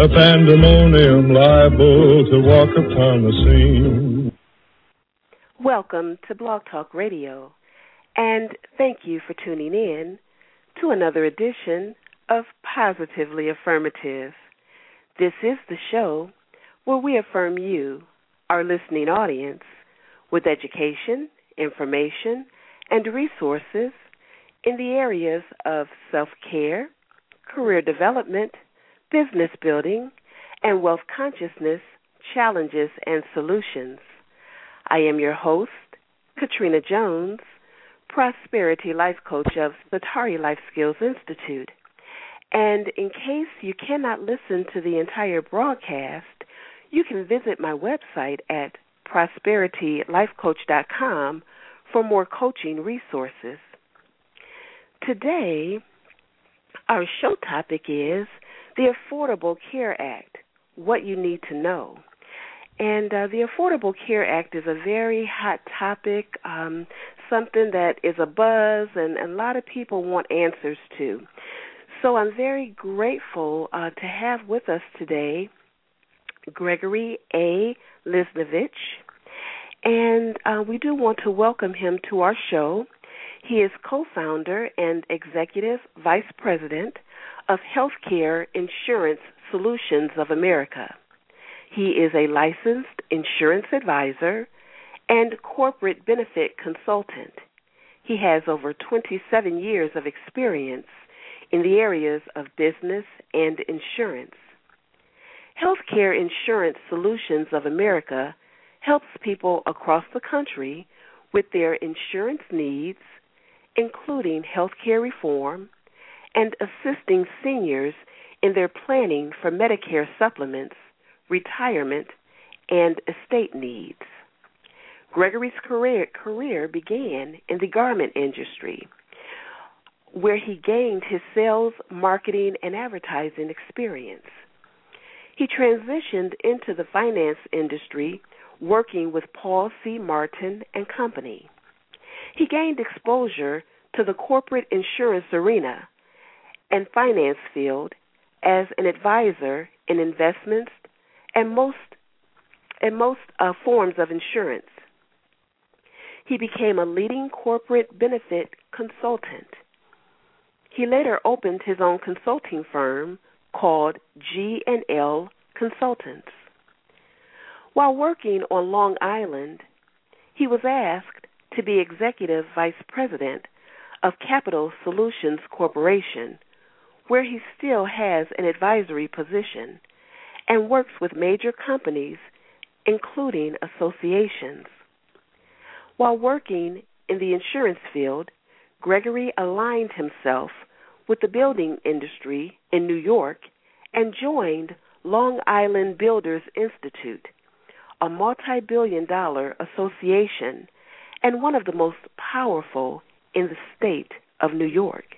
a pandemonium liable to walk upon the scene. Welcome to Blog Talk Radio, and thank you for tuning in to another edition of Positively Affirmative. This is the show where we affirm you, our listening audience, with education, information, and resources in the areas of self care, career development, business building, and wealth consciousness challenges and solutions. I am your host, Katrina Jones, Prosperity Life Coach of Satari Life Skills Institute. And in case you cannot listen to the entire broadcast, you can visit my website at prosperitylifecoach.com for more coaching resources. Today, our show topic is the Affordable Care Act, what you need to know. And uh, the Affordable Care Act is a very hot topic, um, something that is a buzz, and, and a lot of people want answers to. So I'm very grateful uh, to have with us today Gregory A. Lezenvich. And uh, we do want to welcome him to our show. He is co founder and executive vice president of Healthcare Insurance Solutions of America. He is a licensed insurance advisor and corporate benefit consultant. He has over 27 years of experience in the areas of business and insurance. Healthcare Insurance Solutions of America helps people across the country with their insurance needs, including healthcare reform, and assisting seniors in their planning for Medicare supplements, retirement, and estate needs. Gregory's career, career began in the garment industry, where he gained his sales, marketing, and advertising experience. He transitioned into the finance industry, working with Paul C. Martin and Company. He gained exposure to the corporate insurance arena and finance field as an advisor in investments and most and most uh, forms of insurance. He became a leading corporate benefit consultant. He later opened his own consulting firm called G&L Consultants. While working on Long Island, he was asked to be executive vice president of Capital Solutions Corporation, where he still has an advisory position and works with major companies, including associations. While working in the insurance field, Gregory aligned himself with the building industry in New York and joined Long Island Builders Institute, a multi billion dollar association and one of the most powerful in the state of New York.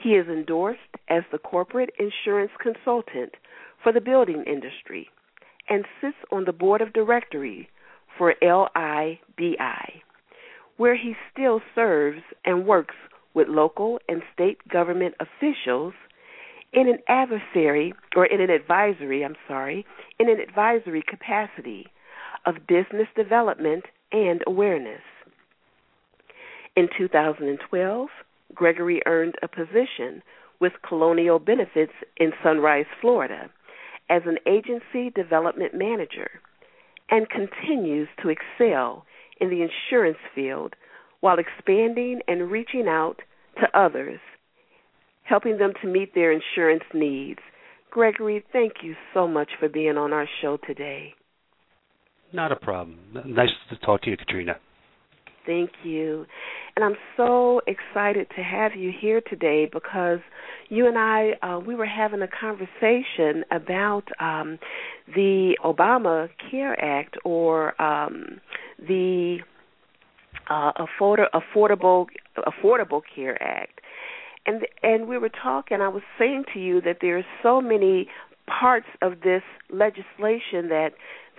He is endorsed as the corporate insurance consultant for the building industry and sits on the board of directory for LIBI, where he still serves and works with local and state government officials in an adversary or in an advisory, I'm sorry, in an advisory capacity of business development and awareness. In 2012, Gregory earned a position with Colonial Benefits in Sunrise, Florida, as an agency development manager and continues to excel in the insurance field while expanding and reaching out to others, helping them to meet their insurance needs. Gregory, thank you so much for being on our show today. Not a problem. Nice to talk to you, Katrina. Thank you. And I'm so excited to have you here today because you and I, uh, we were having a conversation about um, the Obama Care Act or um, the uh, Afford- Affordable Affordable Care Act. And and we were talking. I was saying to you that there are so many parts of this legislation that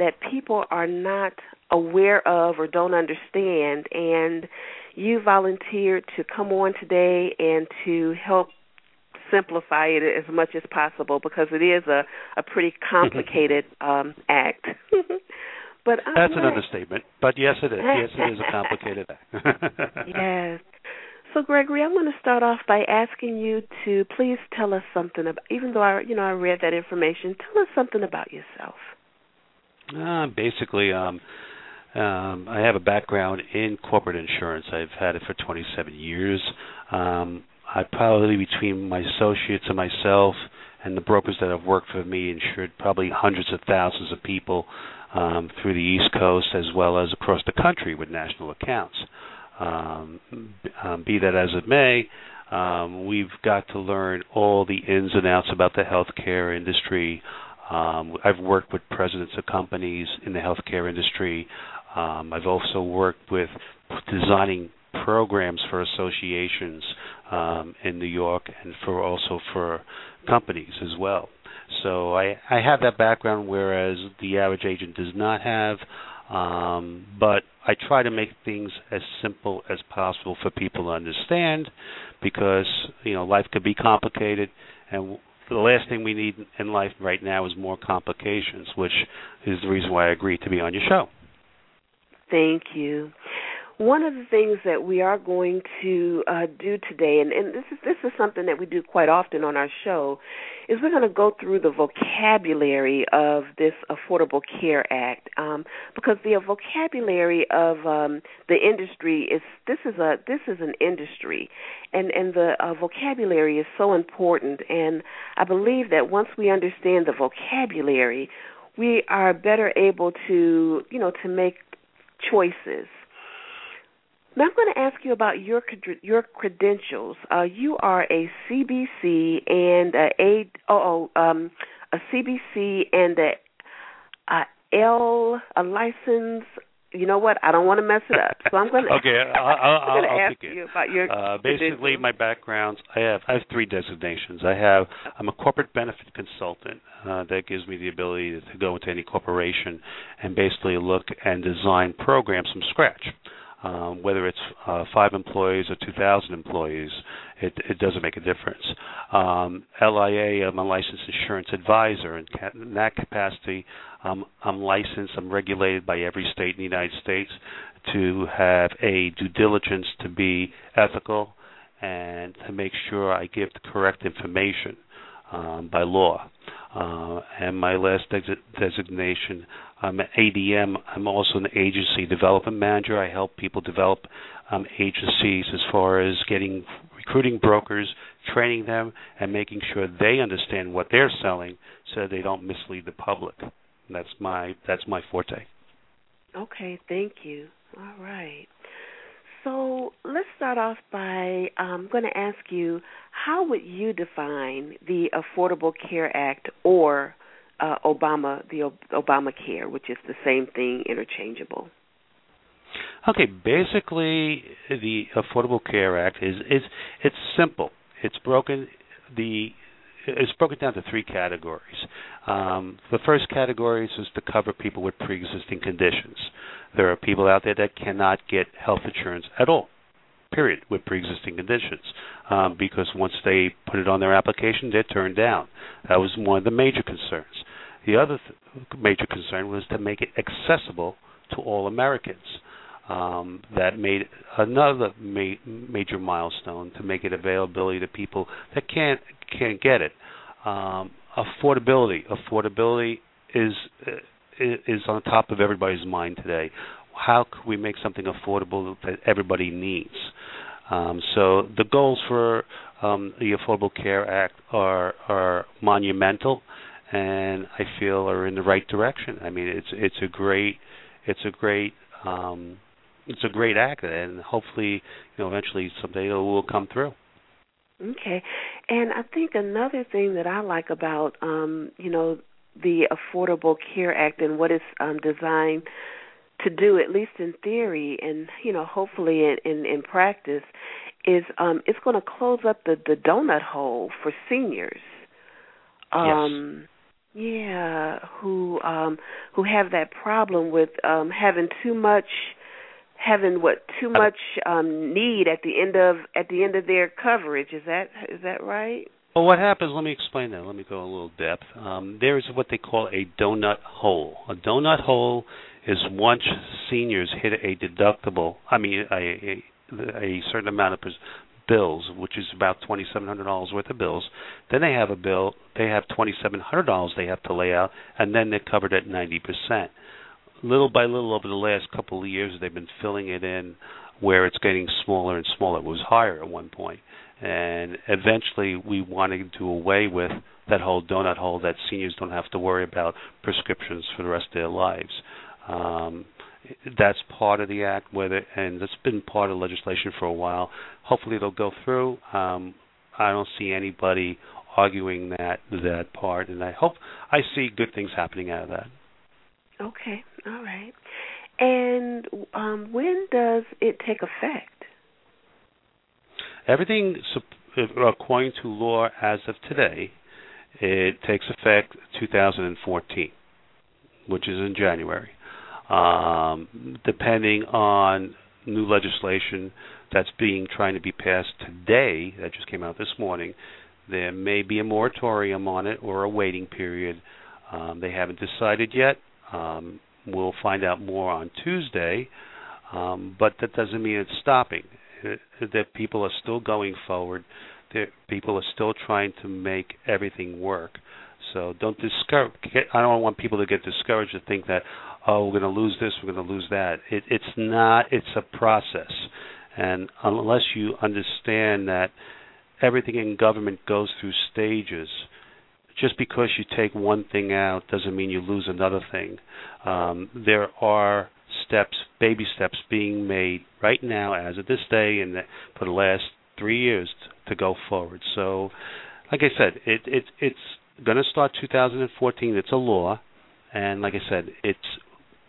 that people are not aware of or don't understand and you volunteered to come on today and to help simplify it as much as possible because it is a a pretty complicated um act but I'm that's an understatement but yes it is yes it is a complicated act yes so, Gregory, I'm going to start off by asking you to please tell us something about. Even though I, you know, I read that information, tell us something about yourself. Uh, basically, um, um, I have a background in corporate insurance. I've had it for 27 years. Um, I probably between my associates and myself and the brokers that have worked for me insured probably hundreds of thousands of people um, through the East Coast as well as across the country with national accounts. Um, um, be that as it may, um, we've got to learn all the ins and outs about the healthcare industry. Um, I've worked with presidents of companies in the healthcare industry. Um, I've also worked with designing programs for associations um, in New York and for also for companies as well. So I, I have that background, whereas the average agent does not have. Um, but I try to make things as simple as possible for people to understand, because you know life could be complicated, and the last thing we need in life right now is more complications, which is the reason why I agreed to be on your show. Thank you. One of the things that we are going to uh, do today, and, and this is this is something that we do quite often on our show, is we're going to go through the vocabulary of this Affordable Care Act um, because the vocabulary of um, the industry is this is a this is an industry, and and the uh, vocabulary is so important. And I believe that once we understand the vocabulary, we are better able to you know to make choices now I'm going to ask you about your your credentials. Uh, you are a CBC and a, a oh, oh um, a CBC and a, a L a license. You know what? I don't want to mess it up, so I'm going to. okay, I'll, I'll, I'm going to ask you about your. Uh, basically, my backgrounds. I have I have three designations. I have I'm a corporate benefit consultant. Uh, that gives me the ability to go into any corporation and basically look and design programs from scratch um, whether it's uh, five employees or 2,000 employees, it, it doesn't make a difference. Um, LIA, I'm a licensed insurance advisor, and in that capacity, um, I'm licensed, I'm regulated by every state in the United States to have a due diligence to be ethical and to make sure I give the correct information um, by law. Uh, and my last designation I'm an ADM. I'm also an agency development manager. I help people develop um, agencies as far as getting recruiting brokers, training them, and making sure they understand what they're selling, so they don't mislead the public. That's my that's my forte. Okay, thank you. All right. So let's start off by I'm um, going to ask you how would you define the Affordable Care Act or uh, Obama, the Obamacare, which is the same thing, interchangeable. Okay, basically, the Affordable Care Act is is it's simple. It's broken the it's broken down to three categories. Um, the first category is to cover people with pre-existing conditions. There are people out there that cannot get health insurance at all period, with pre-existing conditions, um, because once they put it on their application, they're turned down. That was one of the major concerns. The other th- major concern was to make it accessible to all Americans. Um, that made another ma- major milestone to make it availability to people that can't can't get it. Um, affordability, affordability is is on top of everybody's mind today how can we make something affordable that everybody needs? Um, so the goals for um, the Affordable Care Act are are monumental, and I feel are in the right direction. I mean, it's it's a great it's a great um, it's a great act, and hopefully, you know, eventually someday it will come through. Okay, and I think another thing that I like about, um, you know, the Affordable Care Act and what it's um, designed to do, at least in theory, and you know, hopefully in in, in practice, is um, it's going to close up the the donut hole for seniors. Um, yes. Yeah, who um who have that problem with um having too much having what too much um need at the end of at the end of their coverage. Is that is that right? Well what happens let me explain that. Let me go a little depth. Um there is what they call a donut hole. A donut hole is once seniors hit a deductible i mean a a, a certain amount of bills, which is about twenty seven hundred dollars worth of bills. Then they have a bill, they have twenty seven hundred dollars they have to lay out, and then they're covered at ninety percent. Little by little, over the last couple of years, they've been filling it in where it's getting smaller and smaller. It was higher at one point, and eventually we wanted to do away with that whole donut hole that seniors don't have to worry about prescriptions for the rest of their lives. Um, that's part of the act, whether and that's been part of legislation for a while. Hopefully, it'll go through. Um, I don't see anybody arguing that that part, and I hope I see good things happening out of that. Okay, all right. And um, when does it take effect? Everything, according to law as of today, it takes effect 2014, which is in January. Um, depending on new legislation that's being trying to be passed today, that just came out this morning, there may be a moratorium on it or a waiting period. Um, they haven't decided yet. Um, we'll find out more on Tuesday, um, but that doesn't mean it's stopping. That people are still going forward. That people are still trying to make everything work. So don't discourage. I don't want people to get discouraged to think that oh, we're going to lose this, we're going to lose that. It, it's not. It's a process, and unless you understand that everything in government goes through stages, just because you take one thing out doesn't mean you lose another thing. Um, there are steps, baby steps, being made right now, as of this day, and for the last three years to go forward. So, like I said, it, it it's going to start 2014. It's a law, and like I said, it's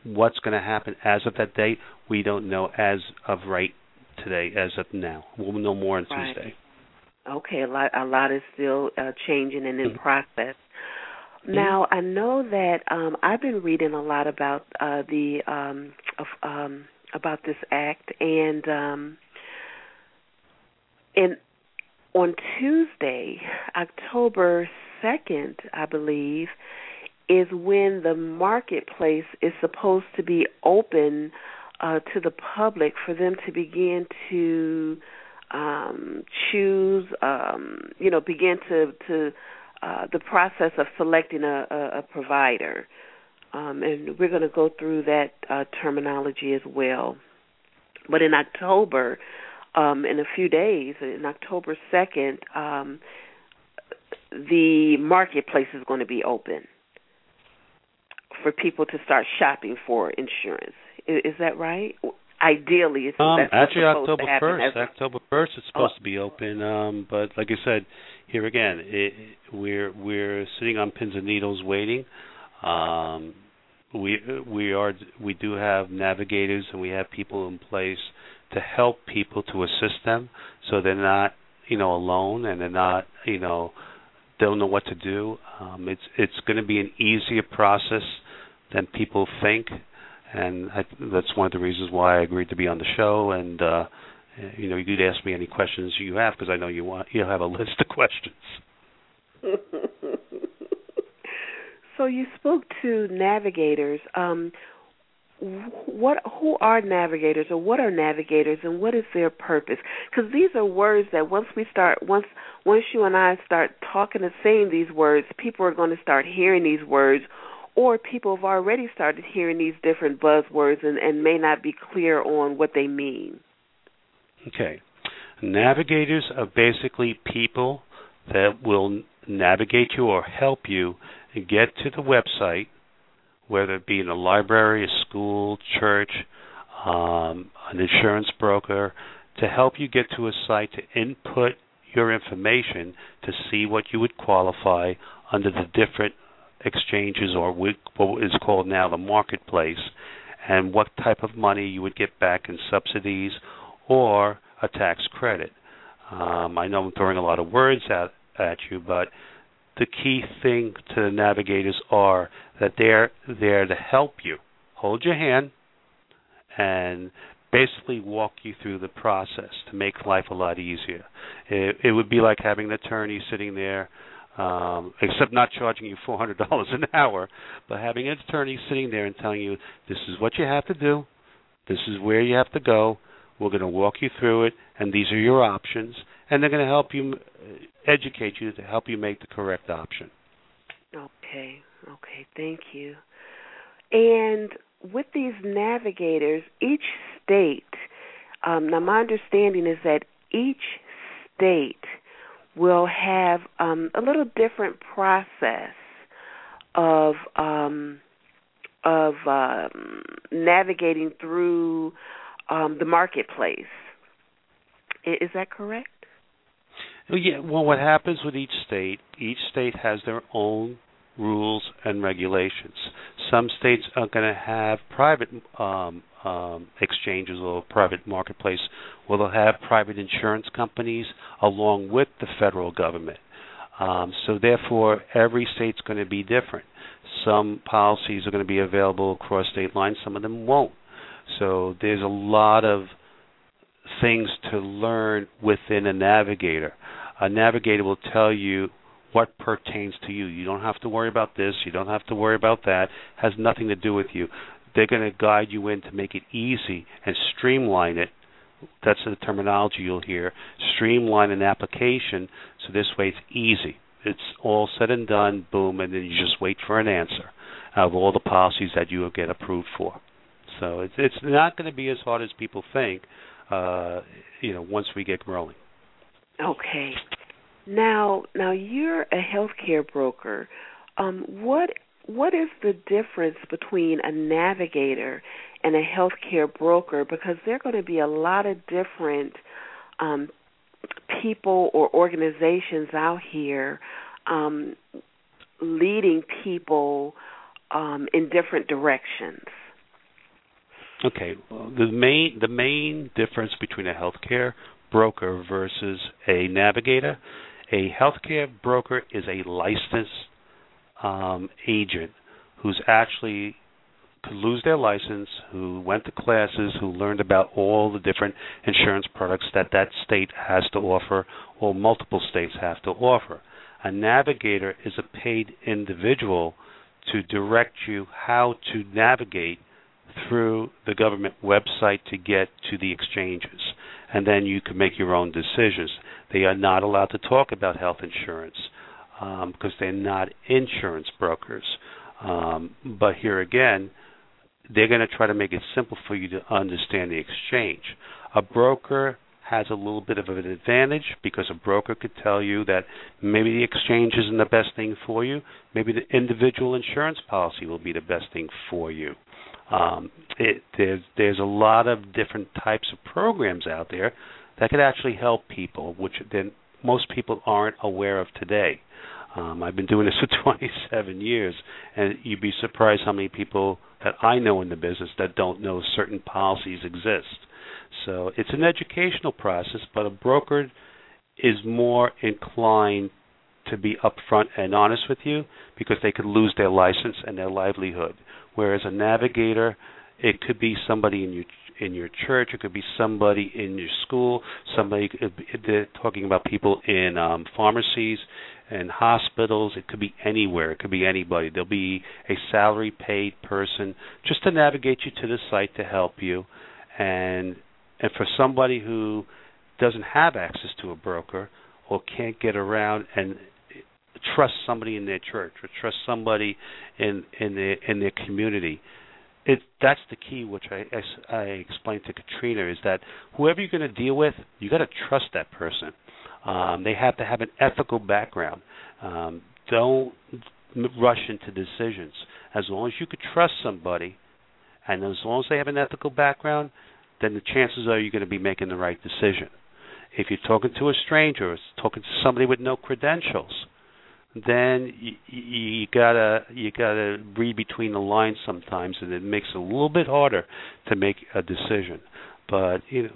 what's going to happen as of that date. We don't know as of right today, as of now. We'll know more on right. Tuesday. Okay, a lot a lot is still uh, changing and in mm-hmm. process. Now I know that um, I've been reading a lot about uh, the um, of, um, about this act, and um, and on Tuesday, October second, I believe, is when the marketplace is supposed to be open uh, to the public for them to begin to um, choose, um, you know, begin to to uh, the process of selecting a, a, a provider. Um, and we're going to go through that uh, terminology as well. But in October, um, in a few days, in October 2nd, um, the marketplace is going to be open for people to start shopping for insurance. Is, is that right? Ideally, it's um, actually October first. October first, it's supposed oh. to be open. Um, but like I said, here again, it, we're we're sitting on pins and needles waiting. Um, we we are we do have navigators and we have people in place to help people to assist them, so they're not you know alone and they're not you know don't know what to do. Um, it's it's going to be an easier process than people think, and I, that's one of the reasons why I agreed to be on the show. And uh, you know, you could ask me any questions you have because I know you want you have a list of questions. so you spoke to navigators. Um, what who are navigators or what are navigators and what is their purpose because these are words that once we start once once you and I start talking and saying these words people are going to start hearing these words or people have already started hearing these different buzzwords and, and may not be clear on what they mean. Okay. Navigators are basically people that will navigate you or help you get to the website, whether it be in a library, a school, church, um, an insurance broker to help you get to a site to input your information to see what you would qualify under the different exchanges or what is called now the marketplace and what type of money you would get back in subsidies or a tax credit. Um, I know I'm throwing a lot of words at, at you, but the key thing to the navigators are that they're there to help you, hold your hand, and basically walk you through the process to make life a lot easier. It, it would be like having an attorney sitting there, um, except not charging you four hundred dollars an hour, but having an attorney sitting there and telling you this is what you have to do, this is where you have to go. We're going to walk you through it, and these are your options, and they're going to help you educate you to help you make the correct option. Okay, okay, thank you. And with these navigators, each state, um, now my understanding is that each state will have um, a little different process of um, of um, navigating through um, the marketplace. Is that correct? Yeah. Well, what happens with each state? Each state has their own rules and regulations. Some states are going to have private um, um, exchanges or private marketplace where they'll have private insurance companies along with the federal government. Um, so therefore, every state's going to be different. Some policies are going to be available across state lines. Some of them won't. So there's a lot of things to learn within a navigator. A navigator will tell you what pertains to you. You don't have to worry about this. You don't have to worry about that. It has nothing to do with you. They're going to guide you in to make it easy and streamline it. That's the terminology you'll hear. Streamline an application so this way it's easy. It's all said and done, boom, and then you just wait for an answer of all the policies that you will get approved for. So it's it's not going to be as hard as people think. Uh, you know, once we get rolling. Okay. Now, now you're a healthcare broker. Um, what what is the difference between a navigator and a healthcare broker? Because there are going to be a lot of different um, people or organizations out here um, leading people um, in different directions. Okay, well, the main the main difference between a healthcare broker versus a navigator a healthcare broker is a licensed um, agent who's actually could lose their license, who went to classes, who learned about all the different insurance products that that state has to offer or multiple states have to offer. A navigator is a paid individual to direct you how to navigate through the government website to get to the exchanges. And then you can make your own decisions. They are not allowed to talk about health insurance um, because they're not insurance brokers. Um, but here again, they're going to try to make it simple for you to understand the exchange. A broker has a little bit of an advantage because a broker could tell you that maybe the exchange isn't the best thing for you. Maybe the individual insurance policy will be the best thing for you. Um, it, there's there's a lot of different types of programs out there that could actually help people, which then most people aren't aware of today. Um, I've been doing this for 27 years, and you'd be surprised how many people that I know in the business that don't know certain policies exist. So it's an educational process, but a broker is more inclined to be upfront and honest with you because they could lose their license and their livelihood. Whereas a navigator, it could be somebody in your in your church, it could be somebody in your school, somebody they're talking about people in um, pharmacies and hospitals. It could be anywhere. It could be anybody. There'll be a salary paid person just to navigate you to the site to help you, and and for somebody who doesn't have access to a broker or can't get around and trust somebody in their church or trust somebody in in their in their community it that's the key which I, I, I explained to Katrina is that whoever you're going to deal with, you got to trust that person. Um, they have to have an ethical background. Um, don't rush into decisions. As long as you could trust somebody, And as long as they have an ethical background, then the chances are you're going to be making the right decision. If you're talking to a stranger or talking to somebody with no credentials, then you, you gotta you gotta read between the lines sometimes, and it makes it a little bit harder to make a decision. But you know,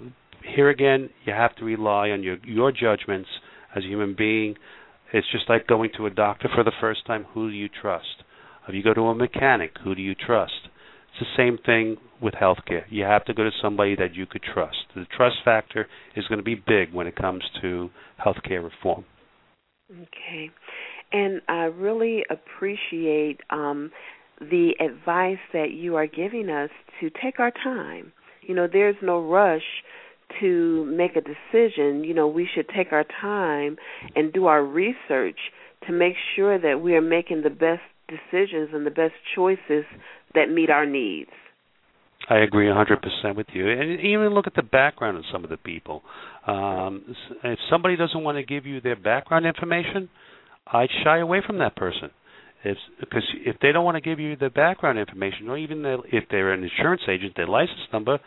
here again, you have to rely on your your judgments as a human being. It's just like going to a doctor for the first time. Who do you trust? If you go to a mechanic, who do you trust? It's the same thing with healthcare. You have to go to somebody that you could trust. The trust factor is going to be big when it comes to healthcare reform. Okay. And I really appreciate um, the advice that you are giving us to take our time. You know, there's no rush to make a decision. You know, we should take our time and do our research to make sure that we are making the best decisions and the best choices that meet our needs. I agree 100% with you. And even look at the background of some of the people. Um, if somebody doesn't want to give you their background information, I'd shy away from that person. If, because if they don't want to give you the background information, or even the, if they're an insurance agent, their license number,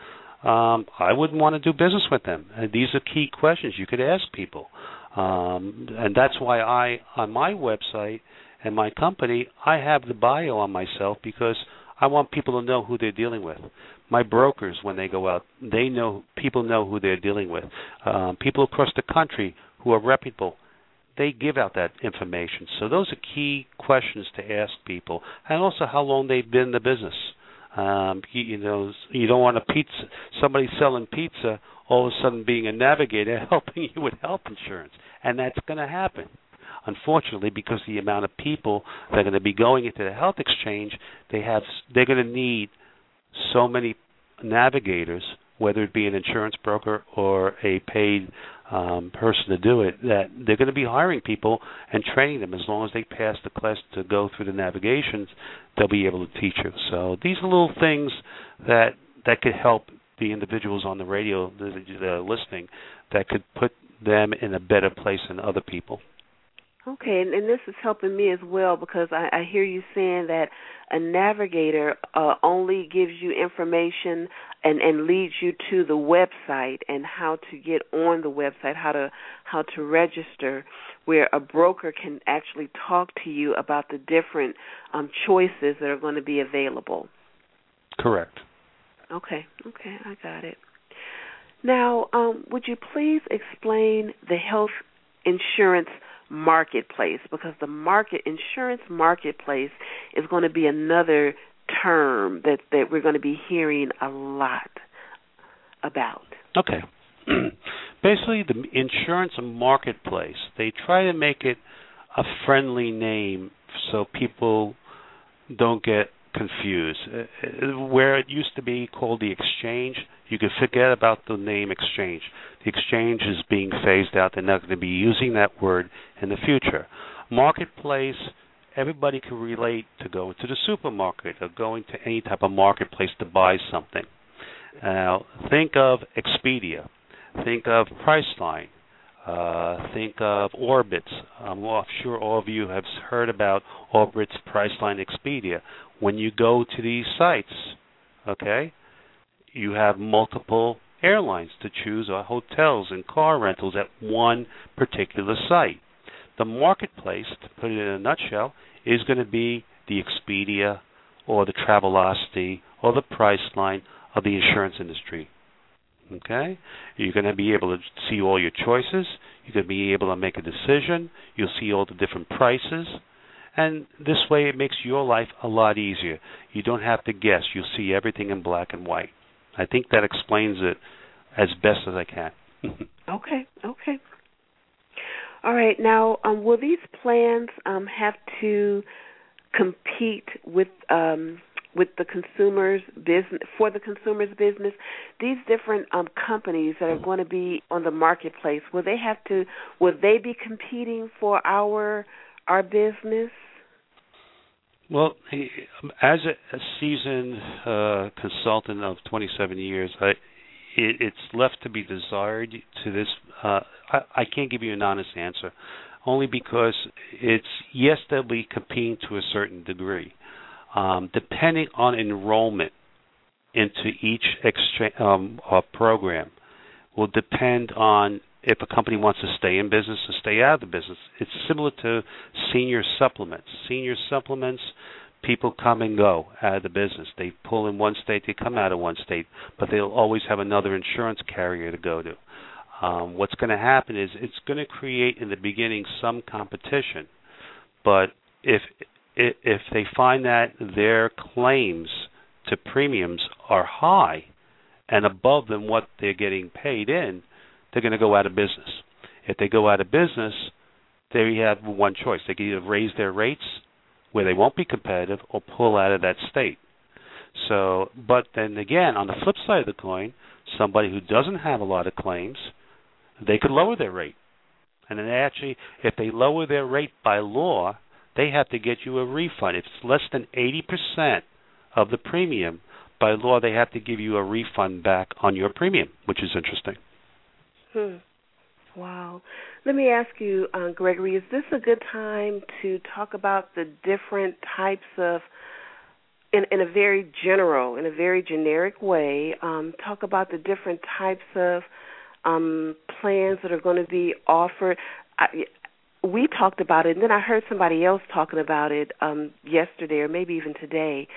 um, I wouldn't want to do business with them. And these are key questions you could ask people, um, and that's why I, on my website and my company, I have the bio on myself because I want people to know who they're dealing with. My brokers, when they go out, they know people know who they're dealing with. Um, people across the country who are reputable, they give out that information. So those are key questions to ask people, and also how long they've been in the business. Um, you, you know, you don't want a pizza somebody selling pizza all of a sudden being a navigator helping you with health insurance, and that's going to happen. Unfortunately, because the amount of people that are going to be going into the health exchange, they have they're going to need so many navigators, whether it be an insurance broker or a paid um, person to do it, that they're going to be hiring people and training them. As long as they pass the class to go through the navigations, they'll be able to teach you. So these are little things that that could help the individuals on the radio that are listening that could put them in a better place than other people. Okay, and, and this is helping me as well because I, I hear you saying that a navigator uh, only gives you information and, and leads you to the website and how to get on the website, how to how to register, where a broker can actually talk to you about the different um, choices that are going to be available. Correct. Okay, okay, I got it. Now, um, would you please explain the health insurance marketplace because the market insurance marketplace is going to be another term that that we're going to be hearing a lot about. Okay. Basically the insurance marketplace, they try to make it a friendly name so people don't get confused. Uh, uh, where it used to be called the exchange, you can forget about the name exchange. The exchange is being phased out. They're not going to be using that word in the future. Marketplace, everybody can relate to going to the supermarket or going to any type of marketplace to buy something. Now, think of Expedia. Think of Priceline. Uh, think of Orbitz. I'm sure all of you have heard about Orbitz, Priceline, Expedia. When you go to these sites, okay, you have multiple airlines to choose or hotels and car rentals at one particular site. The marketplace, to put it in a nutshell, is going to be the Expedia or the Travelocity or the Priceline of the insurance industry. Okay? You're going to be able to see all your choices. You're going to be able to make a decision. You'll see all the different prices. And this way it makes your life a lot easier. You don't have to guess. You'll see everything in black and white. I think that explains it as best as I can. okay, okay. All right. Now, um, will these plans um, have to compete with um, with the consumers business for the consumers business? These different um, companies that are going to be on the marketplace will they have to? Will they be competing for our our business? Well, as a, seasoned uh, consultant of 27 years, I, it, it's left to be desired. To this, uh, I, I can't give you an honest answer, only because it's yes, they'll be competing to a certain degree, um, depending on enrollment. into each extra, um, uh, program will depend on if a company wants to stay in business or stay out of the business. It's similar to senior supplements. Senior supplements, people come and go out of the business. They pull in one state, they come out of one state, but they'll always have another insurance carrier to go to. Um, what's going to happen is it's going to create in the beginning some competition, but if if they find that their claims to premiums are high and above than what they're getting paid in, they're going to go out of business. If they go out of business, they have one choice. They can either raise their rates where they won't be competitive or pull out of that state. So, but then again, on the flip side of the coin, somebody who doesn't have a lot of claims, they could lower their rate. And then actually, if they lower their rate by law, they have to get you a refund. If it's less than 80% of the premium, by law, they have to give you a refund back on your premium, which is interesting. Hmm. Wow. Let me ask you, uh, Gregory, is this a good time to talk about the different types of, in, in a very general, in a very generic way, um, talk about the different types of um, plans that are going to be offered? I, we talked about it, and then I heard somebody else talking about it um, yesterday, or maybe even today,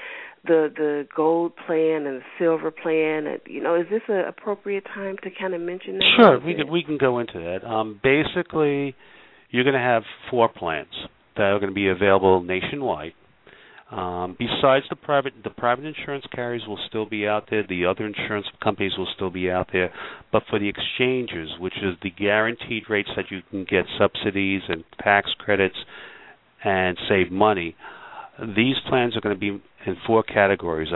the the gold plan and the silver plan. You know, is this an appropriate time to kind of mention that? Sure, we can we can go into that. Um, basically, you're going to have four plans that are going to be available nationwide. Um, besides the private, the private insurance carriers will still be out there. The other insurance companies will still be out there. But for the exchanges, which is the guaranteed rates that you can get subsidies and tax credits and save money, these plans are going to be in four categories.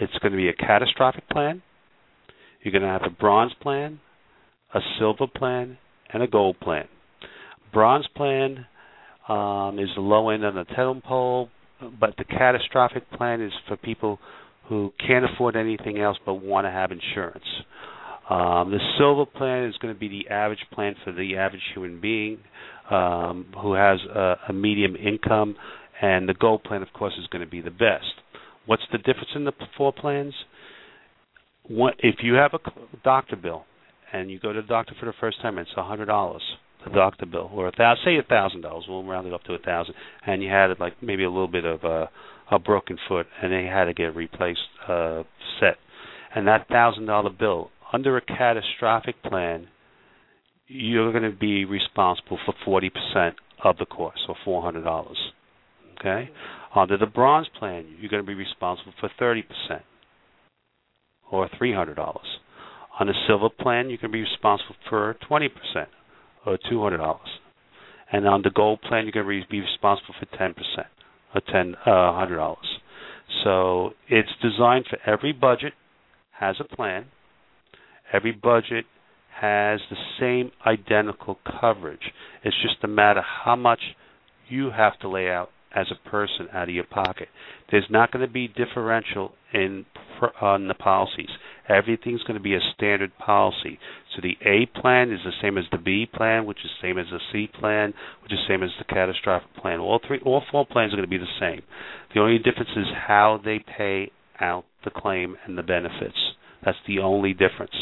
it's going to be a catastrophic plan. You're going to have a bronze plan, a silver plan, and a gold plan. Bronze plan um, is the low end on the totem pole, but the catastrophic plan is for people who can't afford anything else but want to have insurance. Um, the silver plan is going to be the average plan for the average human being um, who has a, a medium income and the gold plan, of course, is going to be the best. What's the difference in the four plans? What, if you have a doctor bill and you go to the doctor for the first time, it's a hundred dollars the doctor bill, or a thousand, say a thousand dollars. We'll round it up to a thousand, and you had like maybe a little bit of a, a broken foot, and they had to get replaced uh, set, and that thousand dollar bill under a catastrophic plan, you're going to be responsible for forty percent of the cost, or four hundred dollars. Okay? Under the bronze plan, you're going to be responsible for 30% or $300. On the silver plan, you can be responsible for 20% or $200. And on the gold plan, you're going to be responsible for 10% or ten uh, $100. So it's designed for every budget has a plan. Every budget has the same identical coverage. It's just a matter how much you have to lay out as a person out of your pocket. There's not going to be differential in on the policies. Everything's going to be a standard policy. So the A plan is the same as the B plan, which is the same as the C plan, which is the same as the catastrophic plan. All three, all four plans are going to be the same. The only difference is how they pay out the claim and the benefits. That's the only difference.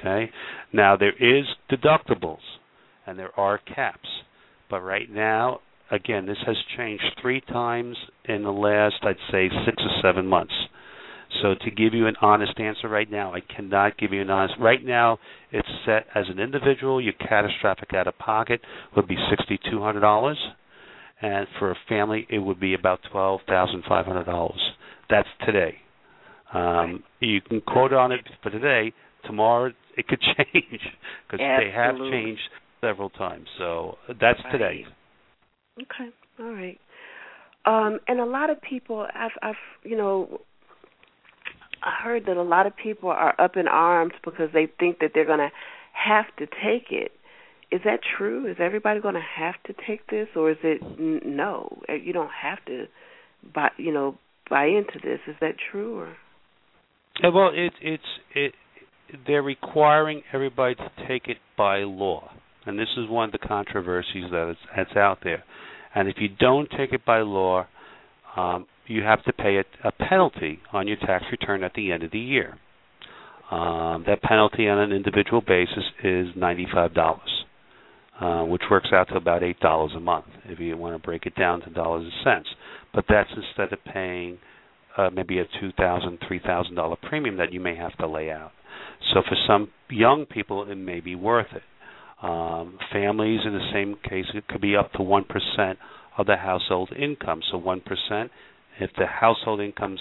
Okay. Now there is deductibles and there are caps, but right now again, this has changed three times in the last, I'd say, six or seven months. So to give you an honest answer right now, I cannot give you an honest. Right now, it's set as an individual. Your catastrophic out of pocket would be sixty-two hundred dollars, and for a family, it would be about twelve thousand five hundred dollars. That's today. Um, you can quote on it for today. Tomorrow, it could change because they have changed several times. So that's today. Okay, all right. Um, and a lot of people, I've, I've, you know, I heard that a lot of people are up in arms because they think that they're going to have to take it. Is that true? Is everybody going to have to take this, or is it n- no? Uh, you don't have to buy, you know, buy into this. Is that true? Or yeah, well, it's it's it. They're requiring everybody to take it by law, and this is one of the controversies that is that's out there. And if you don't take it by law, um, you have to pay a, a penalty on your tax return at the end of the year. Um, that penalty on an individual basis is ninety-five dollars, uh, which works out to about eight dollars a month if you want to break it down to dollars and cents. But that's instead of paying uh, maybe a two thousand, three thousand dollar premium that you may have to lay out. So for some young people, it may be worth it. Um, families, in the same case, it could be up to one percent of the household income. So one percent, if the household income's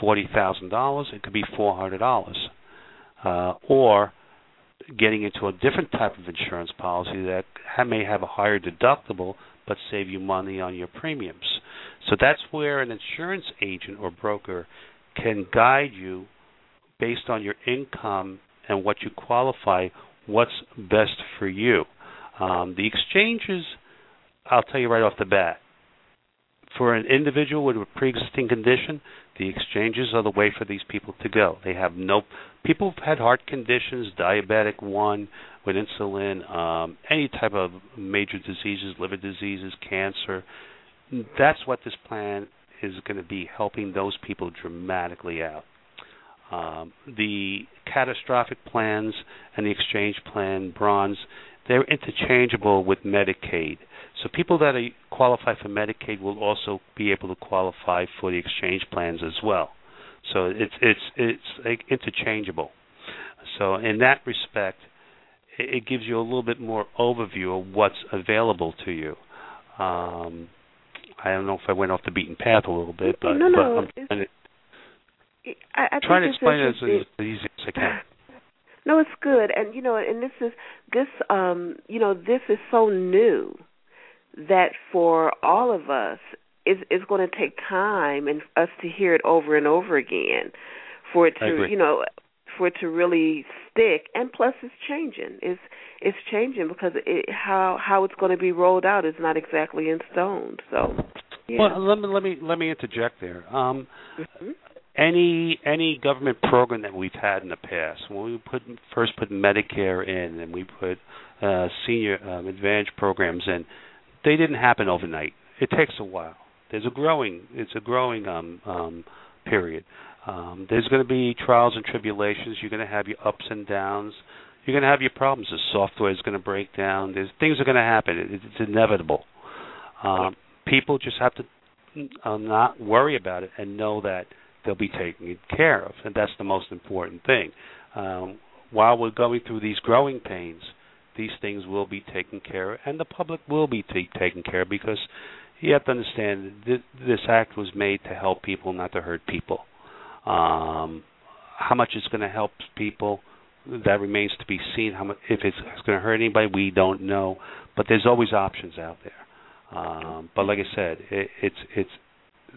forty thousand dollars, it could be four hundred dollars. Uh, or getting into a different type of insurance policy that may have a higher deductible but save you money on your premiums. So that's where an insurance agent or broker can guide you based on your income and what you qualify, what's best for you. Um, the exchanges, I'll tell you right off the bat, for an individual with a pre-existing condition, the exchanges are the way for these people to go. They have no people have had heart conditions, diabetic one with insulin, um, any type of major diseases, liver diseases, cancer. That's what this plan is going to be helping those people dramatically out. Um, the catastrophic plans and the exchange plan, bronze, they're interchangeable with Medicaid. So people that are, qualify for Medicaid will also be able to qualify for the exchange plans as well. So it's it's it's like interchangeable. So in that respect, it, gives you a little bit more overview of what's available to you. Um, I don't know if I went off the beaten path a little bit, but, no, no, but I'm trying to, I, I trying to explain it as, as easy as I can. No, it's good, and you know, and this is this um, you know, this is so new that for all of us it's, it's going to take time and us to hear it over and over again for it to you know for it to really stick and plus it's changing it's it's changing because it how how it's going to be rolled out is not exactly in stone so yeah. well let me let me let me interject there um mm-hmm. Any any government program that we've had in the past when we put first put medicare in and we put uh senior um, advantage programs in they didn't happen overnight. It takes a while. There's a growing it's a growing um, um, period. Um, there's going to be trials and tribulations. You're going to have your ups and downs. You're going to have your problems. The software is going to break down. There's things are going to happen. It, it's inevitable. Um, people just have to uh, not worry about it and know that they'll be taken care of, and that's the most important thing. Um, while we're going through these growing pains, these things will be taken care of, and the public will be t- taken care of because you have to understand th- this act was made to help people, not to hurt people. Um, how much it's going to help people that remains to be seen. How much, if it's, it's going to hurt anybody, we don't know. But there's always options out there. Um, but like I said, it, it's it's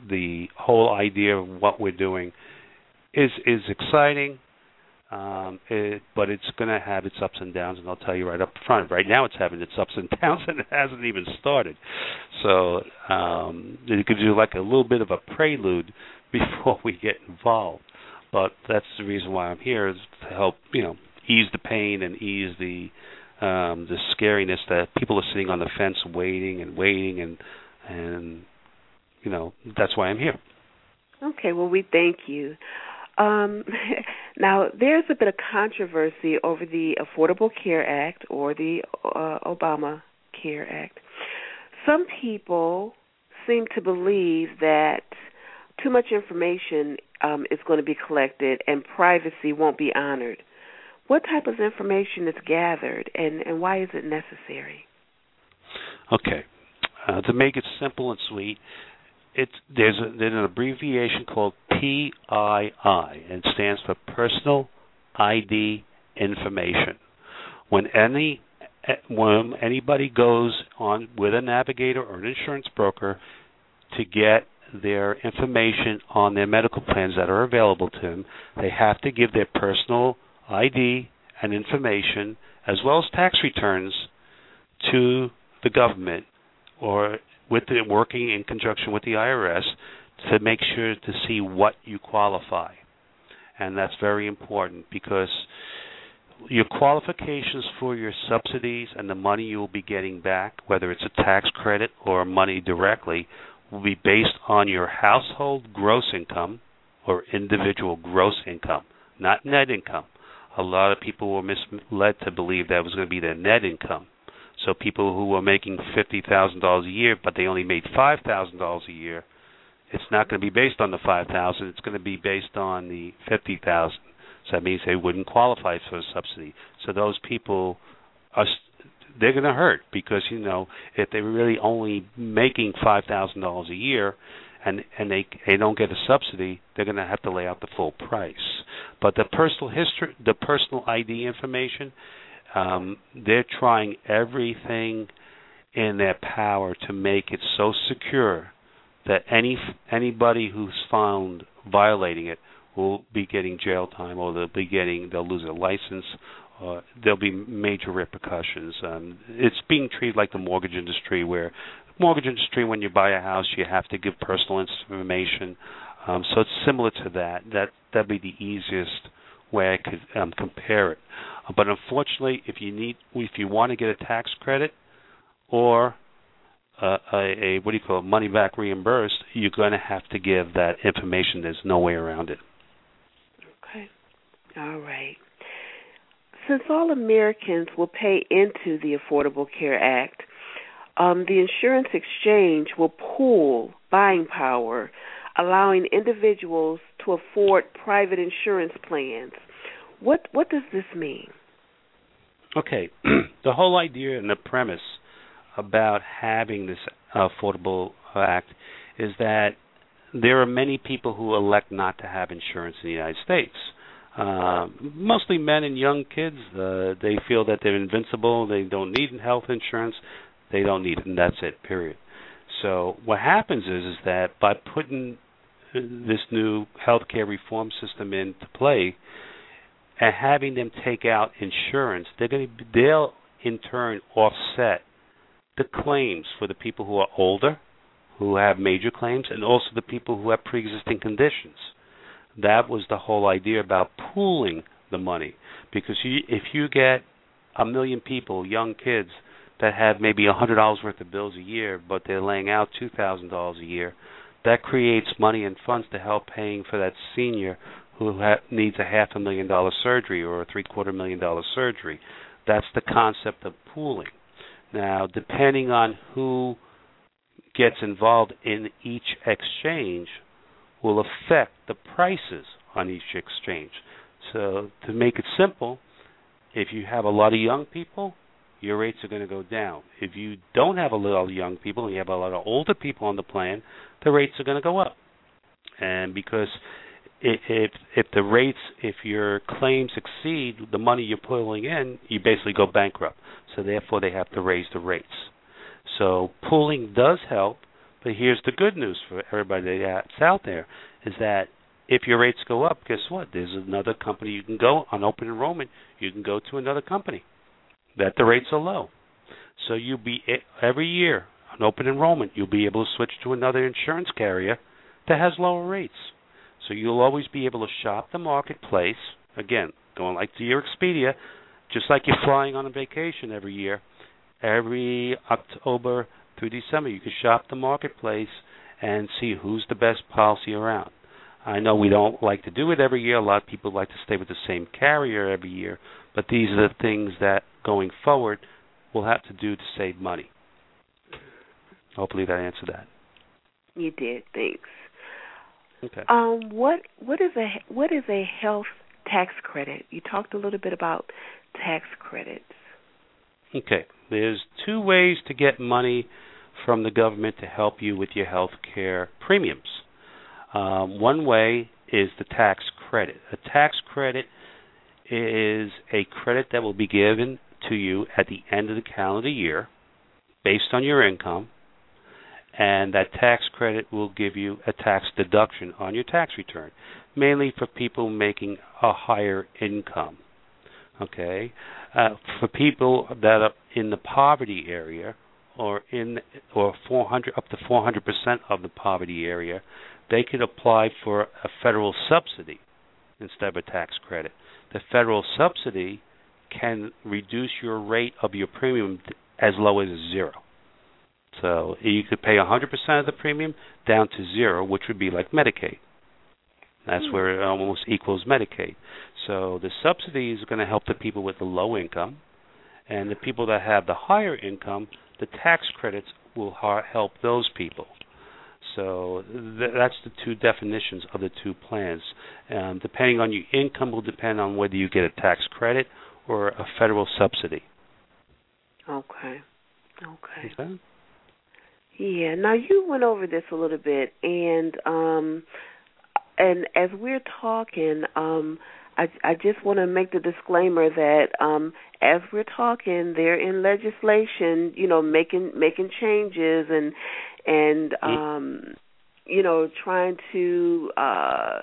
the whole idea of what we're doing is is exciting. Um, it, but it's going to have its ups and downs, and I'll tell you right up front. Right now, it's having its ups and downs, and it hasn't even started. So um, it gives you like a little bit of a prelude before we get involved. But that's the reason why I'm here is to help you know ease the pain and ease the um, the scariness that people are sitting on the fence waiting and waiting and and you know that's why I'm here. Okay, well we thank you. Um, now, there's a bit of controversy over the Affordable Care Act or the uh, Obama Care Act. Some people seem to believe that too much information um, is going to be collected and privacy won't be honored. What type of information is gathered, and, and why is it necessary? Okay. Uh, to make it simple and sweet, it's there's, a, there's an abbreviation called PII, and stands for Personal ID Information. When any eh, when anybody goes on with a navigator or an insurance broker to get their information on their medical plans that are available to them, they have to give their personal ID and information as well as tax returns to the government or with the, working in conjunction with the IRS to make sure to see what you qualify. And that's very important because your qualifications for your subsidies and the money you will be getting back, whether it's a tax credit or money directly, will be based on your household gross income or individual gross income, not net income. A lot of people were misled to believe that was going to be their net income. So people who were making fifty thousand dollars a year, but they only made five thousand dollars a year, it's not going to be based on the five thousand. It's going to be based on the fifty thousand. So that means they wouldn't qualify for a subsidy. So those people are they're going to hurt because you know if they're really only making five thousand dollars a year and and they they don't get a subsidy, they're going to have to lay out the full price. But the personal history, the personal ID information, um, they're trying everything in their power to make it so secure that any anybody who's found violating it will be getting jail time or they'll be getting they'll lose their license uh, there'll be major repercussions. Um, it's being treated like the mortgage industry, where mortgage industry, when you buy a house, you have to give personal information. Um, so it's similar to that. That that'd be the easiest way I could um, compare it. But unfortunately, if you need, if you want to get a tax credit or uh, a, a what do you call it, money back reimbursed, you're going to have to give that information. There's no way around it. Okay. All right. Since all Americans will pay into the Affordable Care Act, um, the insurance exchange will pool buying power, allowing individuals to afford private insurance plans. What what does this mean? Okay, the whole idea and the premise about having this Affordable Act is that there are many people who elect not to have insurance in the United States. Uh, mostly men and young kids. Uh, they feel that they're invincible. They don't need health insurance. They don't need it, and that's it. Period. So what happens is is that by putting this new healthcare reform system into play and having them take out insurance, they're going to they'll in turn offset the claims for the people who are older, who have major claims, and also the people who have pre-existing conditions. That was the whole idea about pooling the money, because you, if you get a million people, young kids, that have maybe a hundred dollars worth of bills a year, but they're laying out two thousand dollars a year, that creates money and funds to help paying for that senior who ha- needs a half a million dollar surgery or a three quarter million dollar surgery. That's the concept of pooling. Now, depending on who gets involved in each exchange, will affect the prices on each exchange. So, to make it simple, if you have a lot of young people, your rates are going to go down. If you don't have a lot of young people and you have a lot of older people on the plan, the rates are going to go up. And because if if the rates if your claims exceed the money you're pulling in, you basically go bankrupt. So therefore they have to raise the rates. So pooling does help, but here's the good news for everybody that's out there is that if your rates go up, guess what? There's another company you can go on open enrollment. You can go to another company that the rates are low. So you'll be every year on open enrollment, you'll be able to switch to another insurance carrier that has lower rates. So you'll always be able to shop the marketplace. Again, going like to your Expedia, just like you're flying on a vacation every year. Every October through December, you can shop the marketplace and see who's the best policy around. I know we don't like to do it every year. A lot of people like to stay with the same carrier every year, but these are the things that going forward we'll have to do to save money. Hopefully that answered that. You did. Thanks. Okay. Um, what what is a what is a health tax credit? You talked a little bit about tax credits. Okay. There's two ways to get money from the government to help you with your health care premiums. Um, one way is the tax credit. A tax credit is a credit that will be given to you at the end of the calendar year based on your income, and that tax credit will give you a tax deduction on your tax return, mainly for people making a higher income. Okay, uh, for people that are in the poverty area or in or 400 up to 400 percent of the poverty area, they could apply for a federal subsidy instead of a tax credit. The federal subsidy can reduce your rate of your premium as low as zero. So you could pay 100% of the premium down to zero, which would be like Medicaid. That's mm-hmm. where it almost equals Medicaid. So the subsidies are going to help the people with the low income, and the people that have the higher income, the tax credits will ha- help those people. So th- that's the two definitions of the two plans. Um, depending on your income, will depend on whether you get a tax credit or a federal subsidy. Okay. Okay. okay. Yeah. Now you went over this a little bit, and um, and as we're talking, um, I, I just want to make the disclaimer that um, as we're talking, they're in legislation, you know, making making changes and and um, you know trying to uh,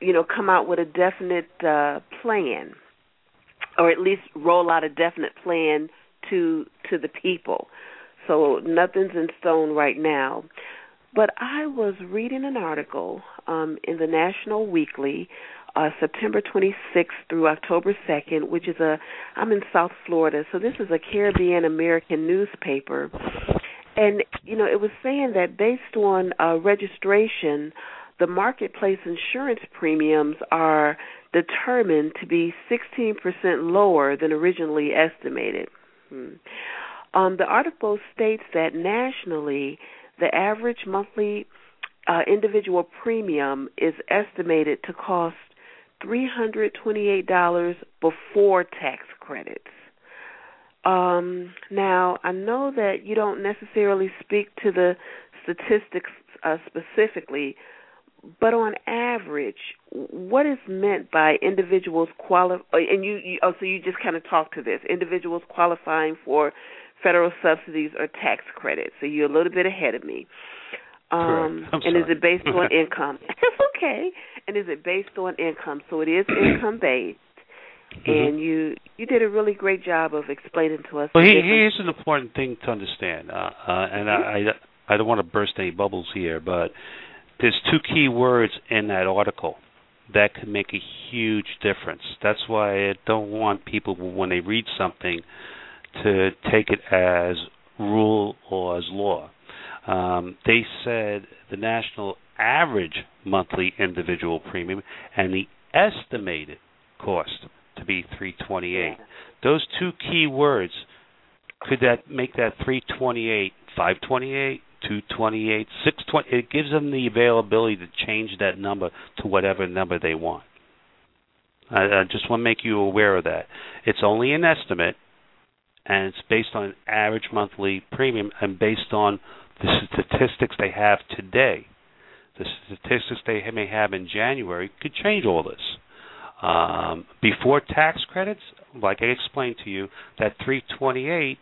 you know come out with a definite uh, plan, or at least roll out a definite plan to to the people. So nothing's in stone right now. But I was reading an article um, in the National Weekly, uh, September 26th through October 2nd, which is a, I'm in South Florida, so this is a Caribbean American newspaper. And, you know, it was saying that based on uh, registration, the marketplace insurance premiums are determined to be 16% lower than originally estimated. Hmm. Um, the article states that nationally, the average monthly uh, individual premium is estimated to cost $328 before tax credits. Um, now, I know that you don't necessarily speak to the statistics uh, specifically, but on average, what is meant by individuals qualify? Uh, and you, you, oh, so you just kind of talk to this individuals qualifying for federal subsidies or tax credits. So you're a little bit ahead of me. Um, and sorry. is it based on income? It's okay. And is it based on income? So it is income based. Mm-hmm. And you you did a really great job of explaining to us. Well, he, here's an important thing to understand, uh, uh, and mm-hmm. I I don't want to burst any bubbles here, but there's two key words in that article that can make a huge difference. That's why I don't want people when they read something to take it as rule or as law. Um, they said the national average monthly individual premium and the estimated cost to be 328. Those two key words could that make that 328 528 228 620 it gives them the availability to change that number to whatever number they want. I, I just want to make you aware of that. It's only an estimate and it's based on an average monthly premium and based on the statistics they have today. The statistics they may have in January could change all this. Um, before tax credits, like I explained to you, that 328,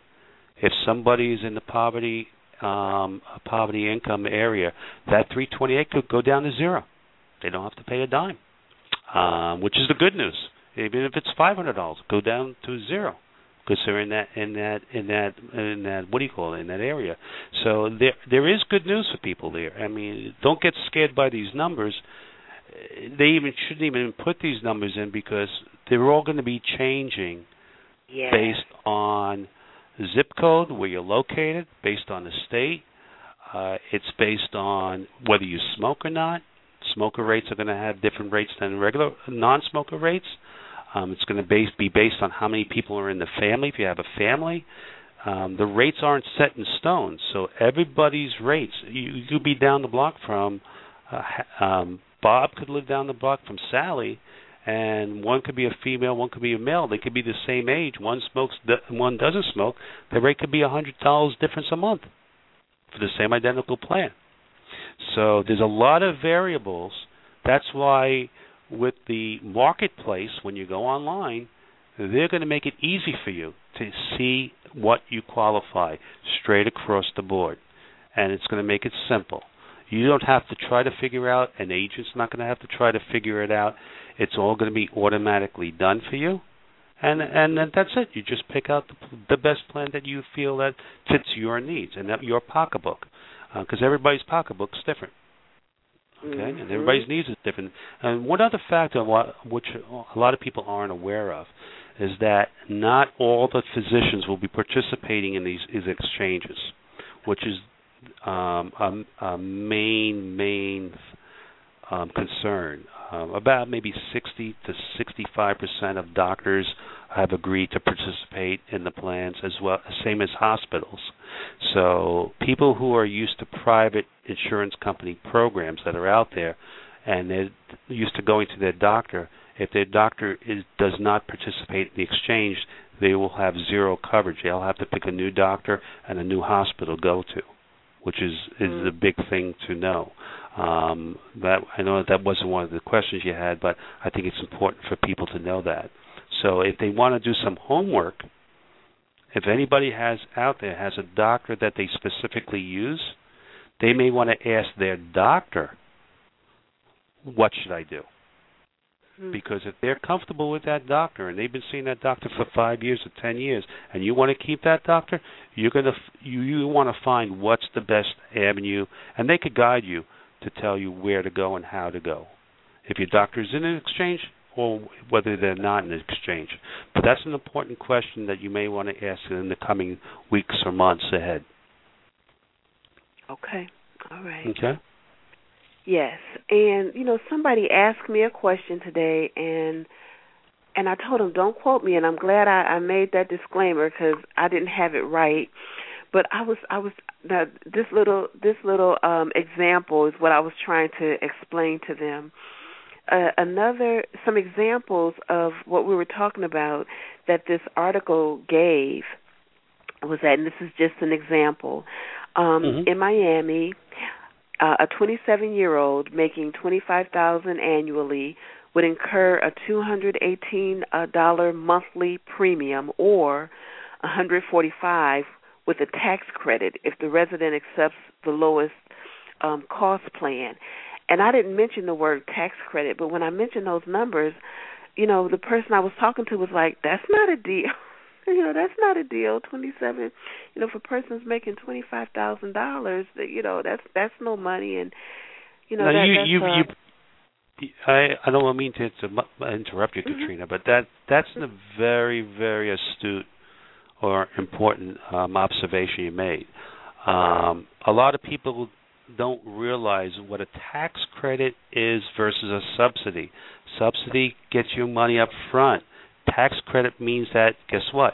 if somebody is in the poverty um, poverty income area, that 328 could go down to zero. They don't have to pay a dime, um, which is the good news. Even if it's $500, go down to zero because they're in that in that in that in that what do you call it in that area. So there there is good news for people there. I mean, don't get scared by these numbers. They even shouldn't even put these numbers in because they're all going to be changing yeah. based on zip code where you're located, based on the state. Uh, it's based on whether you smoke or not. Smoker rates are going to have different rates than regular non-smoker rates. Um, it's going to base, be based on how many people are in the family. If you have a family, um, the rates aren't set in stone. So everybody's rates, you, you could be down the block from uh, um, Bob could live down the block from Sally, and one could be a female, one could be a male. They could be the same age. One smokes, one doesn't smoke. The rate could be a hundred dollars difference a month for the same identical plan. So there's a lot of variables. That's why with the marketplace, when you go online, they're going to make it easy for you to see what you qualify straight across the board. And it's going to make it simple. You don't have to try to figure out, an agent's not going to have to try to figure it out. It's all going to be automatically done for you. And and that's it. You just pick out the, the best plan that you feel that fits your needs and that your pocketbook, because uh, everybody's pocketbook's different. Okay, mm-hmm. and everybody's needs is different. And one other factor, which a lot of people aren't aware of, is that not all the physicians will be participating in these, these exchanges. which is um, a, a main main um, concern. Um, about maybe 60 to 65 percent of doctors have agreed to participate in the plans as well, same as hospitals. So people who are used to private insurance company programs that are out there, and they're used to going to their doctor, if their doctor is, does not participate in the exchange, they will have zero coverage. They'll have to pick a new doctor and a new hospital to go to, which is is mm. a big thing to know. Um, that I know that, that wasn't one of the questions you had, but I think it's important for people to know that. So if they want to do some homework, if anybody has out there has a doctor that they specifically use, they may want to ask their doctor, "What should I do?" Hmm. Because if they're comfortable with that doctor and they've been seeing that doctor for five years or ten years, and you want to keep that doctor, you're gonna you you want to find what's the best avenue, and they could guide you to tell you where to go and how to go. If your doctor's in an exchange, or whether they're not in an exchange. But that's an important question that you may want to ask in the coming weeks or months ahead. Okay. All right. Okay. Yes, and you know somebody asked me a question today, and and I told them don't quote me, and I'm glad I, I made that disclaimer because I didn't have it right. But I was I was now this little this little um example is what I was trying to explain to them. Uh, another some examples of what we were talking about that this article gave was that, and this is just an example. Um, mm-hmm. In Miami, uh, a 27 year old making 25000 annually would incur a $218 uh, monthly premium or 145 with a tax credit if the resident accepts the lowest um, cost plan. And I didn't mention the word tax credit, but when I mentioned those numbers, you know, the person I was talking to was like, "That's not a deal." you know that's not a deal twenty seven you know for persons making twenty five thousand dollars that you know that's that's no money and you know now that, you that's, you, uh, you I I don't mean to, to interrupt you, mm-hmm. Katrina, but that that's a very very astute or important um, observation you made. Um, a lot of people don't realize what a tax credit is versus a subsidy. Subsidy gets you money up front tax credit means that guess what?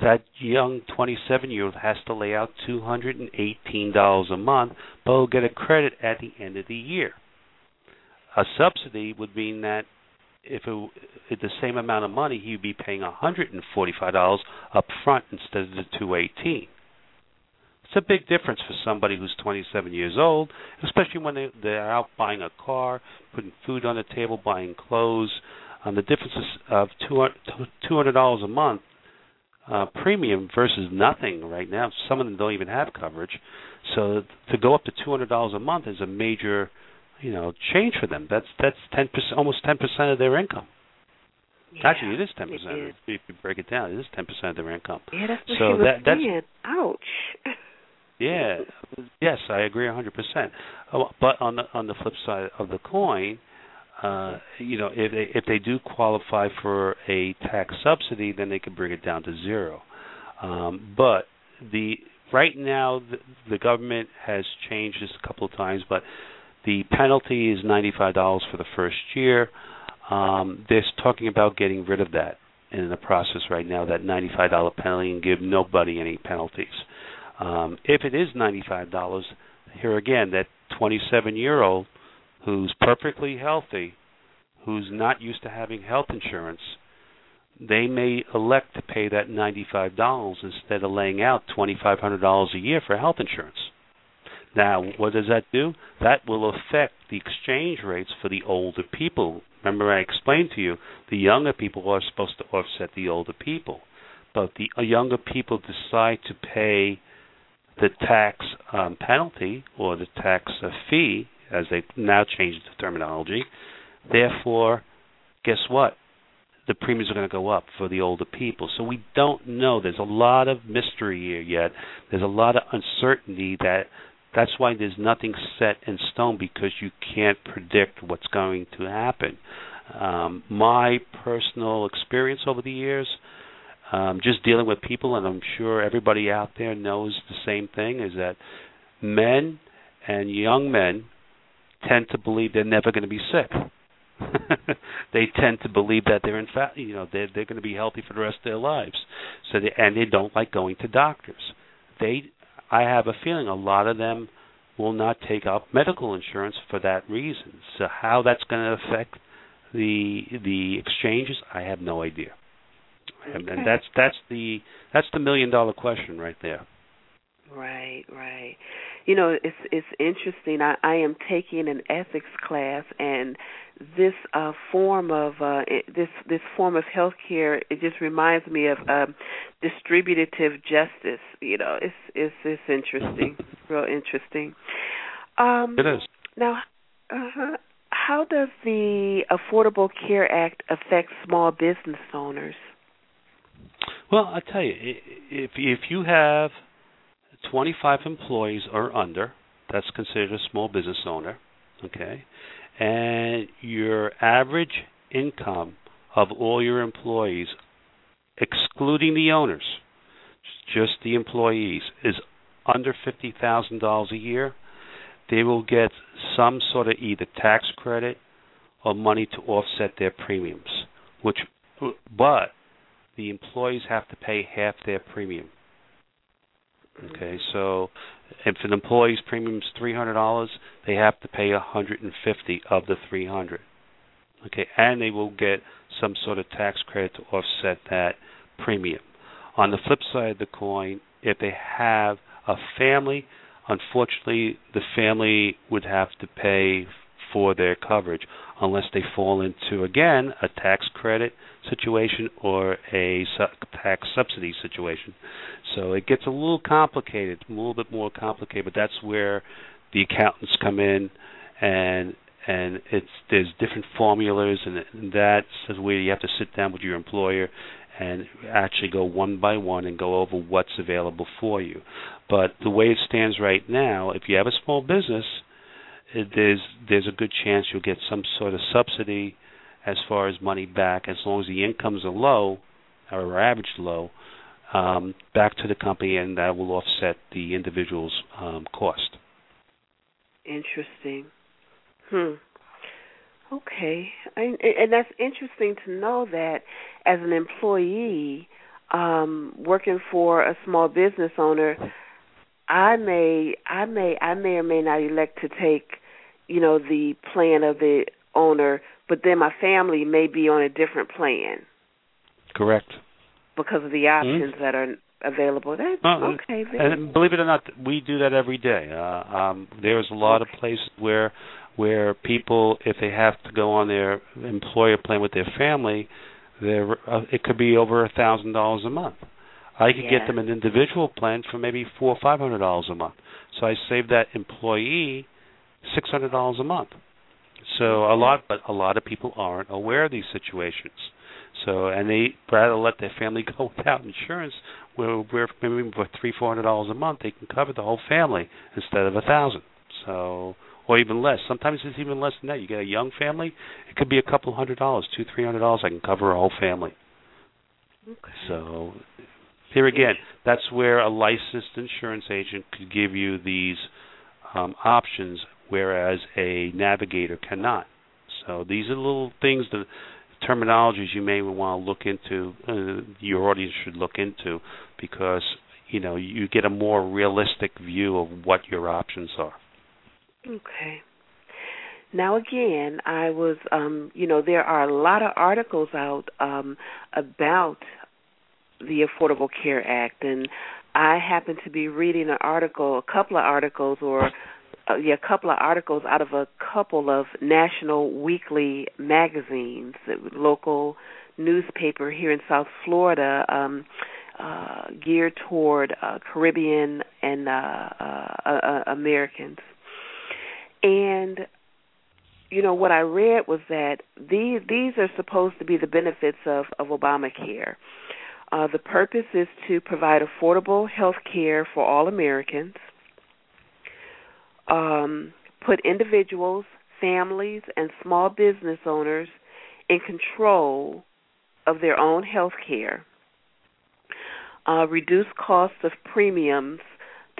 That young 27 year old has to lay out $218 a month, but will get a credit at the end of the year. A subsidy would mean that if it, if the same amount of money, he'd be paying $145 up front instead of the 218. It's a big difference for somebody who's 27 years old, especially when they, they're out buying a car, putting food on the table, buying clothes, um, the difference of two hundred dollars a month uh, premium versus nothing right now. Some of them don't even have coverage, so to go up to two hundred dollars a month is a major, you know, change for them. That's that's ten percent, almost ten percent of their income. Yeah, Actually, it is ten percent. If you break it down, it is ten percent of their income. Yeah, that's what so she was that, saying. Ouch. yeah. Yes, I agree hundred percent. Oh, but on the on the flip side of the coin, uh, you know, if they if they do qualify for a tax subsidy, then they can bring it down to zero. Um, but the right now the, the government has changed this a couple of times, but the penalty is ninety five dollars for the first year. Um, they're talking about getting rid of that in the process right now. That ninety five dollar penalty and give nobody any penalties. Um, if it is ninety five dollars, here again, that twenty seven year old who's perfectly healthy, who's not used to having health insurance, they may elect to pay that $95 instead of laying out $2,500 a year for health insurance. Now, what does that do? That will affect the exchange rates for the older people. Remember, I explained to you the younger people are supposed to offset the older people. But the younger people decide to pay the tax um, penalty or the tax fee as they now changed the terminology. Therefore, guess what? The premiums are going to go up for the older people. So we don't know. There's a lot of mystery here yet. There's a lot of uncertainty that that's why there's nothing set in stone because you can't predict what's going to happen. Um, my personal experience over the years, um, just dealing with people, and I'm sure everybody out there knows the same thing: is that men and young men tend to believe they're never going to be sick. they tend to believe that they're in fact, you know, they're they're going to be healthy for the rest of their lives. So they, and they don't like going to doctors. They, I have a feeling, a lot of them will not take up medical insurance for that reason. So how that's going to affect the the exchanges, I have no idea. And, and that's that's the that's the million dollar question right there. Right, right. You know, it's it's interesting. I, I am taking an ethics class, and this uh, form of uh, this this form of healthcare it just reminds me of um, distributive justice. You know, it's it's it's interesting, real interesting. Um, it is now. Uh-huh. How does the Affordable Care Act affect small business owners? Well, I tell you, if if you have 25 employees or under, that's considered a small business owner, okay? And your average income of all your employees, excluding the owners, just the employees, is under $50,000 a year, they will get some sort of either tax credit or money to offset their premiums, which but the employees have to pay half their premium. Okay, so if an employee's premium is three hundred dollars, they have to pay a hundred and fifty of the three hundred. Okay, and they will get some sort of tax credit to offset that premium. On the flip side of the coin, if they have a family, unfortunately, the family would have to pay for their coverage unless they fall into again a tax credit situation or a tax subsidy situation. So it gets a little complicated, a little bit more complicated, but that's where the accountants come in and and it's there's different formulas and, and that's where you have to sit down with your employer and actually go one by one and go over what's available for you. But the way it stands right now, if you have a small business, there's there's a good chance you'll get some sort of subsidy as far as money back as long as the incomes are low or average low um, back to the company and that will offset the individual's um, cost. Interesting. Hmm. Okay, I, and that's interesting to know that as an employee um, working for a small business owner, I may, I may, I may or may not elect to take you know the plan of the owner, but then my family may be on a different plan. Correct. Because of the hmm? options mm-hmm. that are available. That's well, okay. And believe it or not, we do that every day. Uh, um, there's a lot okay. of places where where people, if they have to go on their employer plan with their family, there uh, it could be over a thousand dollars a month. I could yeah. get them an individual plan for maybe four or five hundred dollars a month. So I save that employee six hundred dollars a month. So a lot, but a lot of people aren't aware of these situations. So and they rather let their family go without insurance, where where maybe for three four hundred dollars a month they can cover the whole family instead of a thousand. So or even less. Sometimes it's even less than that. You get a young family, it could be a couple hundred dollars, two three hundred dollars. I can cover a whole family. Okay. So here again, that's where a licensed insurance agent could give you these um, options whereas a navigator cannot. So these are little things, the terminologies you may want to look into, uh, your audience should look into, because you know you get a more realistic view of what your options are. Okay. Now again, I was, um, you know, there are a lot of articles out um, about the Affordable Care Act, and I happen to be reading an article, a couple of articles, or uh, yeah, a couple of articles out of a couple of national weekly magazines, local newspaper here in South Florida, um, uh, geared toward uh, Caribbean and uh, uh, uh, Americans. And you know what I read was that these these are supposed to be the benefits of of Obamacare. Uh, the purpose is to provide affordable health care for all Americans um, put individuals, families, and small business owners in control of their own health care, uh, reduce costs of premiums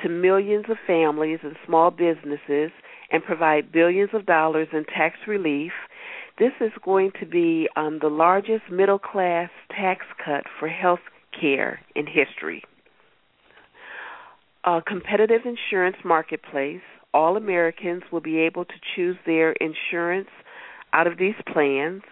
to millions of families and small businesses, and provide billions of dollars in tax relief. This is going to be um, the largest middle class tax cut for health care in history. A competitive insurance marketplace, all Americans will be able to choose their insurance out of these plans.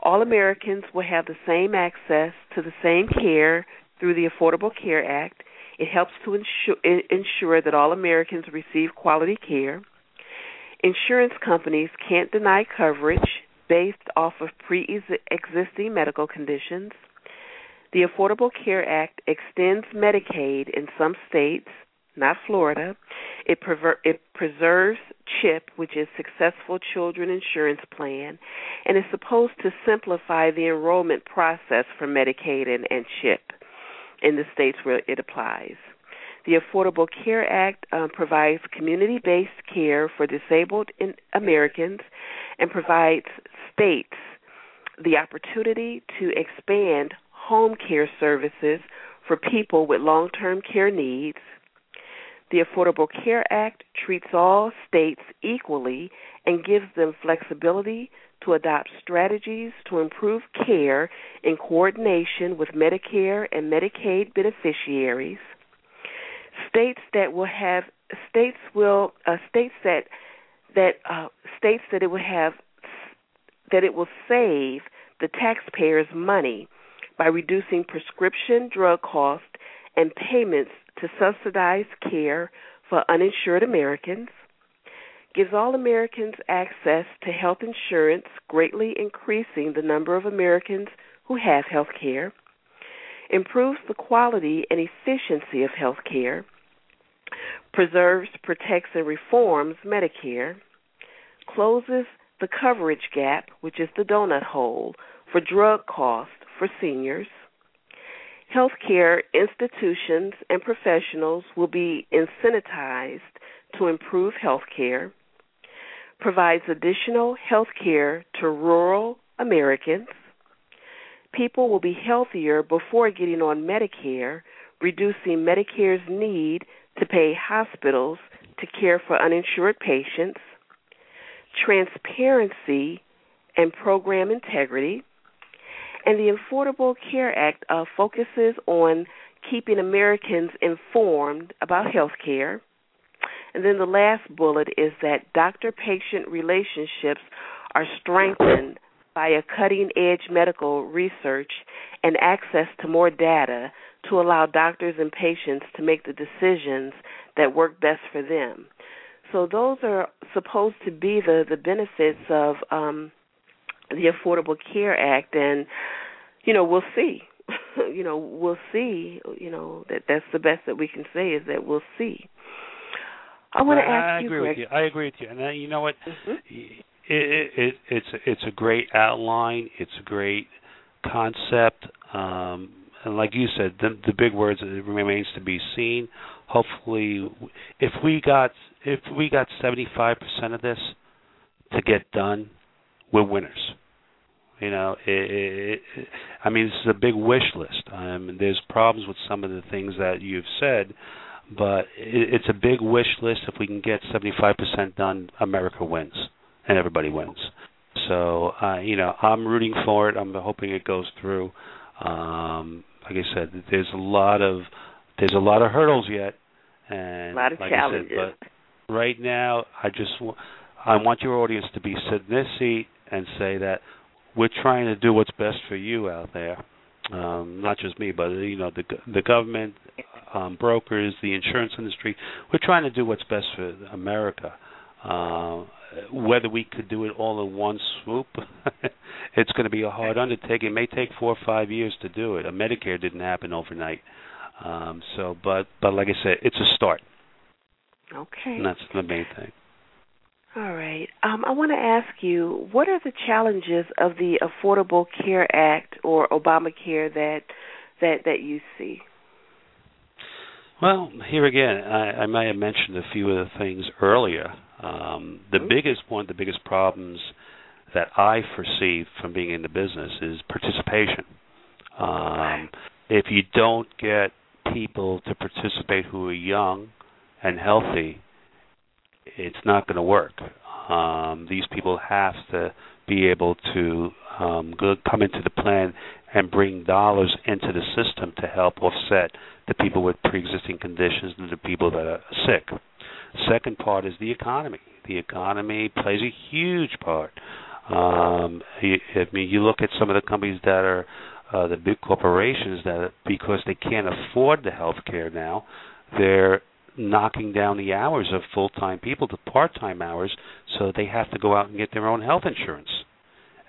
All Americans will have the same access to the same care through the Affordable Care Act. It helps to ensure, ensure that all Americans receive quality care. Insurance companies can't deny coverage based off of pre existing medical conditions. The Affordable Care Act extends Medicaid in some states, not Florida. It, it preserves CHIP, which is Successful Children Insurance Plan, and is supposed to simplify the enrollment process for Medicaid and, and CHIP in the states where it applies. The Affordable Care Act um, provides community based care for disabled Americans and provides states the opportunity to expand home care services for people with long term care needs. The Affordable Care Act treats all states equally and gives them flexibility to adopt strategies to improve care in coordination with Medicare and Medicaid beneficiaries. States that will have states will uh, states that that uh, states that it will have that it will save the taxpayers money by reducing prescription drug costs and payments to subsidize care for uninsured Americans, gives all Americans access to health insurance, greatly increasing the number of Americans who have health care, improves the quality and efficiency of health care, preserves, protects, and reforms Medicare, closes the coverage gap, which is the donut hole, for drug costs for seniors. Healthcare institutions and professionals will be incentivized to improve healthcare, provides additional healthcare to rural Americans. People will be healthier before getting on Medicare, reducing Medicare's need to pay hospitals to care for uninsured patients. Transparency and program integrity and the Affordable Care Act uh, focuses on keeping Americans informed about health care. And then the last bullet is that doctor patient relationships are strengthened by a cutting edge medical research and access to more data to allow doctors and patients to make the decisions that work best for them. So those are supposed to be the the benefits of um, the Affordable Care Act, and you know we'll see. you know we'll see. You know that that's the best that we can say is that we'll see. I want to ask I you, agree Greg. with you. I agree with you. And uh, you know what? Mm-hmm. It, it, it's it's a great outline. It's a great concept. Um, and like you said, the, the big words it remains to be seen. Hopefully, if we got if we got seventy five percent of this to get done, we're winners. You know, it, it, I mean, this is a big wish list. Um, there's problems with some of the things that you've said, but it, it's a big wish list. If we can get 75% done, America wins, and everybody wins. So, uh, you know, I'm rooting for it. I'm hoping it goes through. Um, like I said, there's a lot of there's a lot of hurdles yet, and A lot of like challenges. I said, but right now, I just w- I want your audience to be sit in this seat and say that we're trying to do what's best for you out there. Um, not just me, but you know the the government, um, brokers, the insurance industry. We're trying to do what's best for America. Uh, whether we could do it all in one swoop, it's going to be a hard undertaking. It may take four or five years to do it. A Medicare didn't happen overnight. Um, so, but but like I said, it's a start, Okay. and that's the main thing. All right. Um, I want to ask you, what are the challenges of the Affordable Care Act or Obamacare that that that you see? Well, here again, I, I may have mentioned a few of the things earlier. Um, the Mhm. biggest one, the biggest problems that I foresee from being in the business is participation. Um, if you don't get people to participate who are young and healthy, it's not going to work. Um, these people have to be able to um, go, come into the plan and bring dollars into the system to help offset the people with pre-existing conditions and the people that are sick. Second part is the economy. The economy plays a huge part. Um, I mean, you look at some of the companies that are uh, the big corporations that because they can't afford the health care now, they're knocking down the hours of full-time people to part-time hours, so they have to go out and get their own health insurance.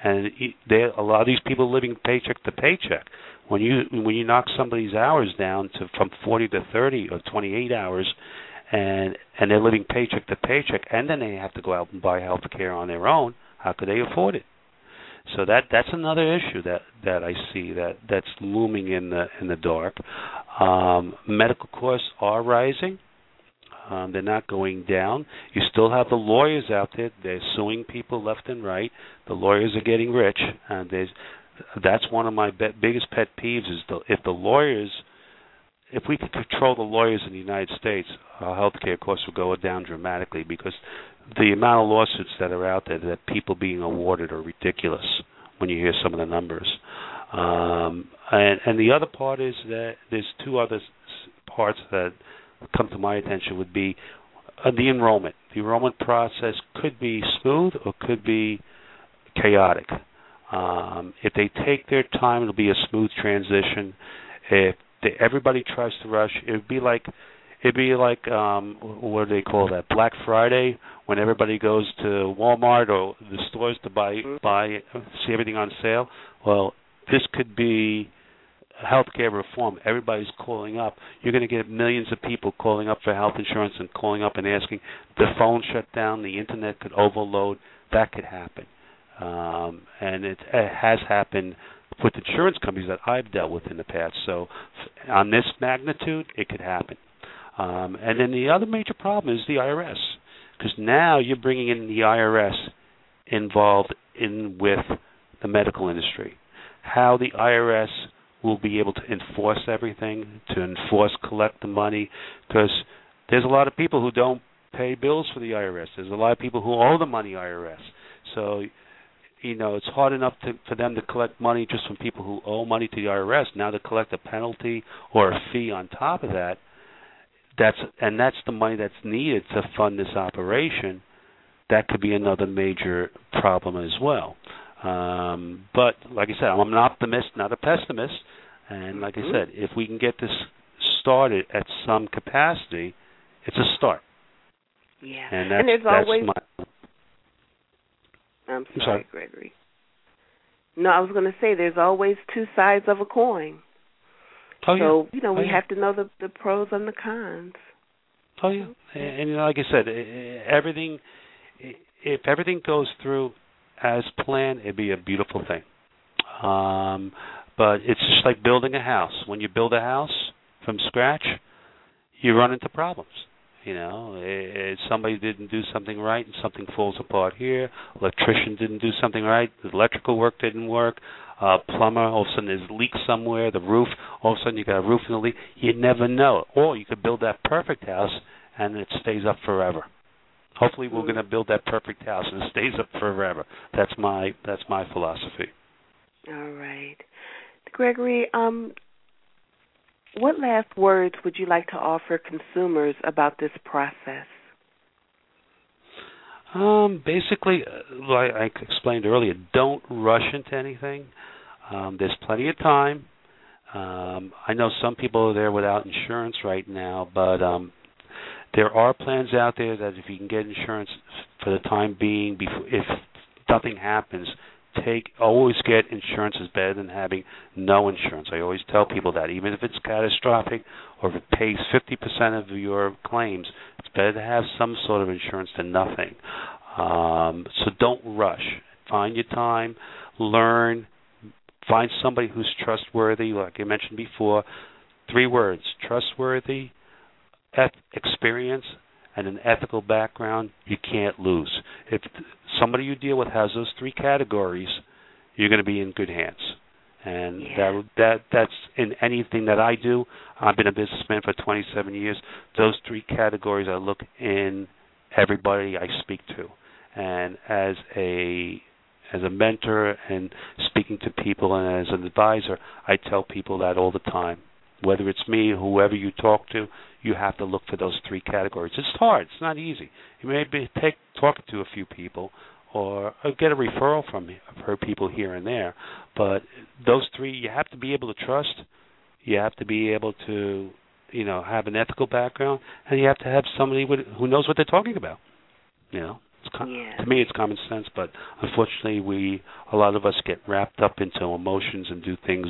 And they, a lot of these people living paycheck to paycheck. When you when you knock somebody's hours down to from 40 to 30 or 28 hours, and and they're living paycheck to paycheck, and then they have to go out and buy health care on their own, how could they afford it? So that that's another issue that that I see that that's looming in the in the dark. Um, medical costs are rising. Um, they're not going down. You still have the lawyers out there. They're suing people left and right. The lawyers are getting rich, and there's that's one of my be- biggest pet peeves is the, if the lawyers if we could control the lawyers in the United States, our healthcare costs would go down dramatically because the amount of lawsuits that are out there that people being awarded are ridiculous when you hear some of the numbers. Um, and, and the other part is that there's two other parts that come to my attention would be uh, the enrollment. The enrollment process could be smooth or could be chaotic. Um, if they take their time, it'll be a smooth transition. If they, everybody tries to rush, it would be like it'd be like um what do they call that black friday when everybody goes to walmart or the stores to buy buy see everything on sale well this could be healthcare reform everybody's calling up you're going to get millions of people calling up for health insurance and calling up and asking the phone shut down the internet could overload that could happen um and it, it has happened with insurance companies that I've dealt with in the past. So, on this magnitude, it could happen. Um, and then the other major problem is the IRS, because now you're bringing in the IRS involved in with the medical industry. How the IRS will be able to enforce everything, to enforce collect the money, because there's a lot of people who don't pay bills for the IRS. There's a lot of people who owe the money IRS. So you know, it's hard enough to, for them to collect money just from people who owe money to the IRS. Now to collect a penalty or a fee on top of that, that's and that's the money that's needed to fund this operation. That could be another major problem as well. Um, but like I said, I'm an optimist, not a pessimist. And like mm-hmm. I said, if we can get this started at some capacity, it's a start. Yeah, and, that's, and there's always my, I'm sorry, sorry. Gregory. No, I was going to say there's always two sides of a coin. Oh, so yeah. you know oh, we yeah. have to know the the pros and the cons. Oh yeah, and, and like I said, everything if everything goes through as planned, it'd be a beautiful thing. Um, but it's just like building a house. When you build a house from scratch, you run into problems. You know, if somebody didn't do something right and something falls apart here. Electrician didn't do something right. The electrical work didn't work. Uh, plumber, all of a sudden there's a leak somewhere. The roof, all of a sudden you got a roof in the leak. You never know. Or you could build that perfect house and it stays up forever. Hopefully, we're going to build that perfect house and it stays up forever. That's my that's my philosophy. All right, Gregory. Um, what last words would you like to offer consumers about this process? Um, basically, uh, like I explained earlier, don't rush into anything. Um, there's plenty of time. Um, I know some people are there without insurance right now, but um, there are plans out there that if you can get insurance for the time being, before, if nothing happens, take always get insurance is better than having no insurance. I always tell people that even if it's catastrophic or if it pays 50% of your claims, it's better to have some sort of insurance than nothing. Um, so don't rush. Find your time, learn, find somebody who's trustworthy. Like I mentioned before, three words: trustworthy, experience, and an ethical background, you can't lose. If somebody you deal with has those three categories, you're going to be in good hands. and yeah. that that that's in anything that I do. I've been a businessman for 27 years. Those three categories I look in everybody I speak to, and as a as a mentor and speaking to people and as an advisor, I tell people that all the time. Whether it's me, whoever you talk to, you have to look for those three categories. It's hard. It's not easy. You may be take talking to a few people, or, or get a referral from her people here and there. But those three, you have to be able to trust. You have to be able to, you know, have an ethical background, and you have to have somebody with, who knows what they're talking about. You know, it's com- yeah. to me it's common sense, but unfortunately, we a lot of us get wrapped up into emotions and do things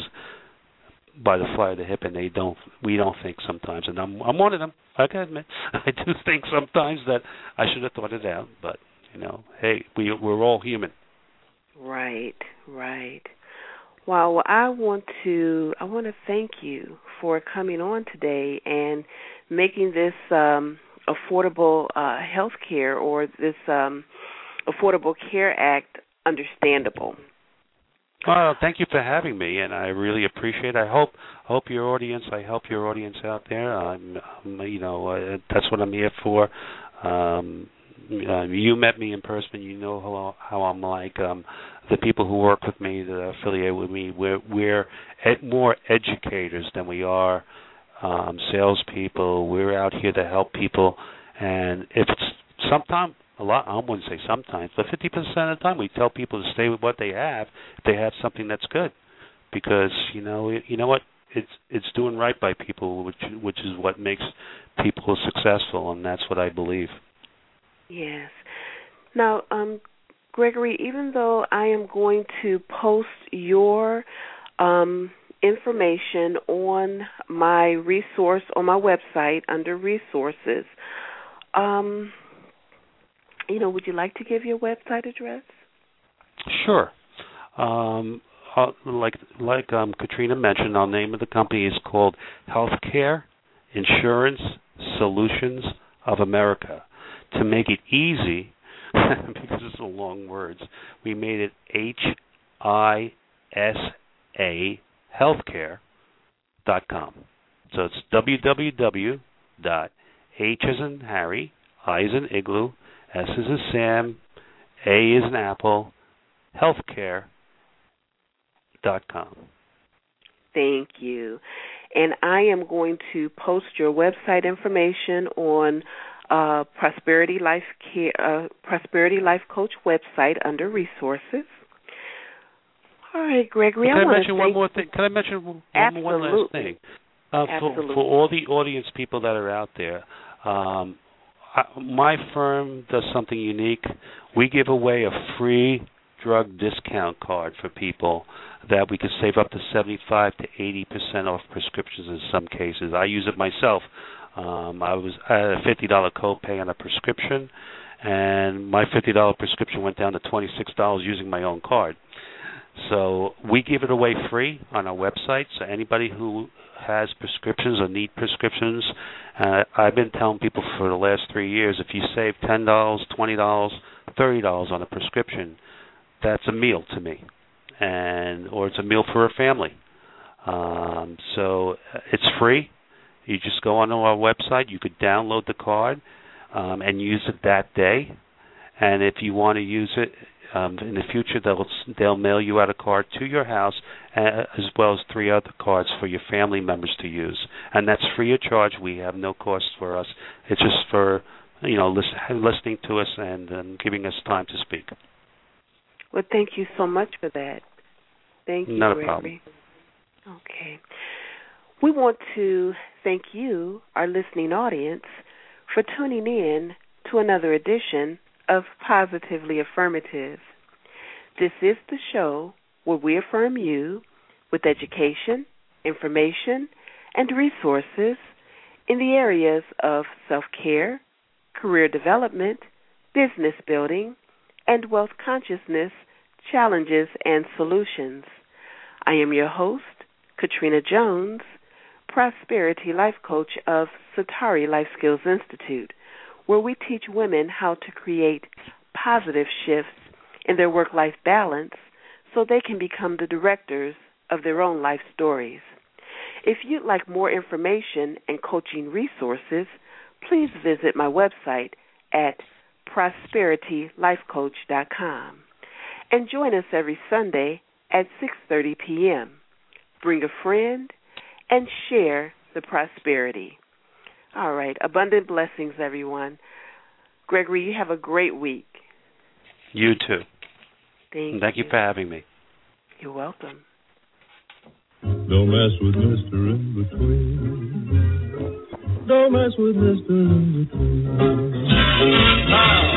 by the fly of the hip, and they don't. We don't think sometimes, and I'm I'm one of them. I can admit, I do think sometimes that I should have thought it out, but you know, hey, we we're all human. Right, right. Well, I want to I want to thank you for coming on today and making this um, affordable uh, health care or this um, Affordable Care Act understandable. Well, thank you for having me, and I really appreciate. it. I hope hope your audience. I help your audience out there. I'm, I'm you know, uh, that's what I'm here for. Um, uh, you met me in person. You know how how I'm like. Um, the people who work with me, that are affiliated with me, we're we're more educators than we are um, salespeople. We're out here to help people, and if it's sometimes a lot, I wouldn't say sometimes, but 50% of the time, we tell people to stay with what they have if they have something that's good, because you know you know what it's it's doing right by people, which which is what makes people successful, and that's what I believe. Yes. Now, um, Gregory, even though I am going to post your um, information on my resource on my website under resources, um, you know, would you like to give your website address? Sure. Um, uh, like like um, Katrina mentioned, our name of the company is called Healthcare Insurance Solutions of America. To make it easy, because it's a long words, we made it H I S A healthcare dot com. So it's www dot H as in Harry, I as in igloo, S is in Sam, A is an Apple, healthcare dot com. Thank you. And I am going to post your website information on uh, Prosperity Life Care, uh, Prosperity Life Coach website under resources. All right, Gregory. Can I, I, mention one more thing? Can I mention one, Absolutely. one last thing? Uh, for, for all the audience people that are out there, um, my firm does something unique. We give away a free drug discount card for people that we could save up to 75 to 80 percent off prescriptions in some cases. I use it myself. Um, I was I had a fifty dollar copay on a prescription, and my fifty dollar prescription went down to twenty six dollars using my own card. So we give it away free on our website. So anybody who has prescriptions or need prescriptions, uh, I've been telling people for the last three years, if you save ten dollars, twenty dollars, thirty dollars on a prescription, that's a meal to me, and or it's a meal for a family. Um, so uh, it's free. You just go onto our website. You could download the card um, and use it that day. And if you want to use it um, in the future, they'll they'll mail you out a card to your house, uh, as well as three other cards for your family members to use. And that's free of charge. We have no cost for us. It's just for you know listen, listening to us and um, giving us time to speak. Well, thank you so much for that. Thank you, Not a problem. Okay. We want to thank you, our listening audience, for tuning in to another edition of Positively Affirmative. This is the show where we affirm you with education, information, and resources in the areas of self care, career development, business building, and wealth consciousness challenges and solutions. I am your host, Katrina Jones, Prosperity Life Coach of Satari Life Skills Institute, where we teach women how to create positive shifts in their work life balance so they can become the directors of their own life stories. If you'd like more information and coaching resources, please visit my website at prosperitylifecoach.com and join us every Sunday at 6:30 p.m. Bring a friend and share the prosperity. All right. Abundant blessings, everyone. Gregory, you have a great week. You too. Thank, Thank you. you for having me. You're welcome. Don't mess with Mr. In Between. Don't mess with Mr. In Between. Oh.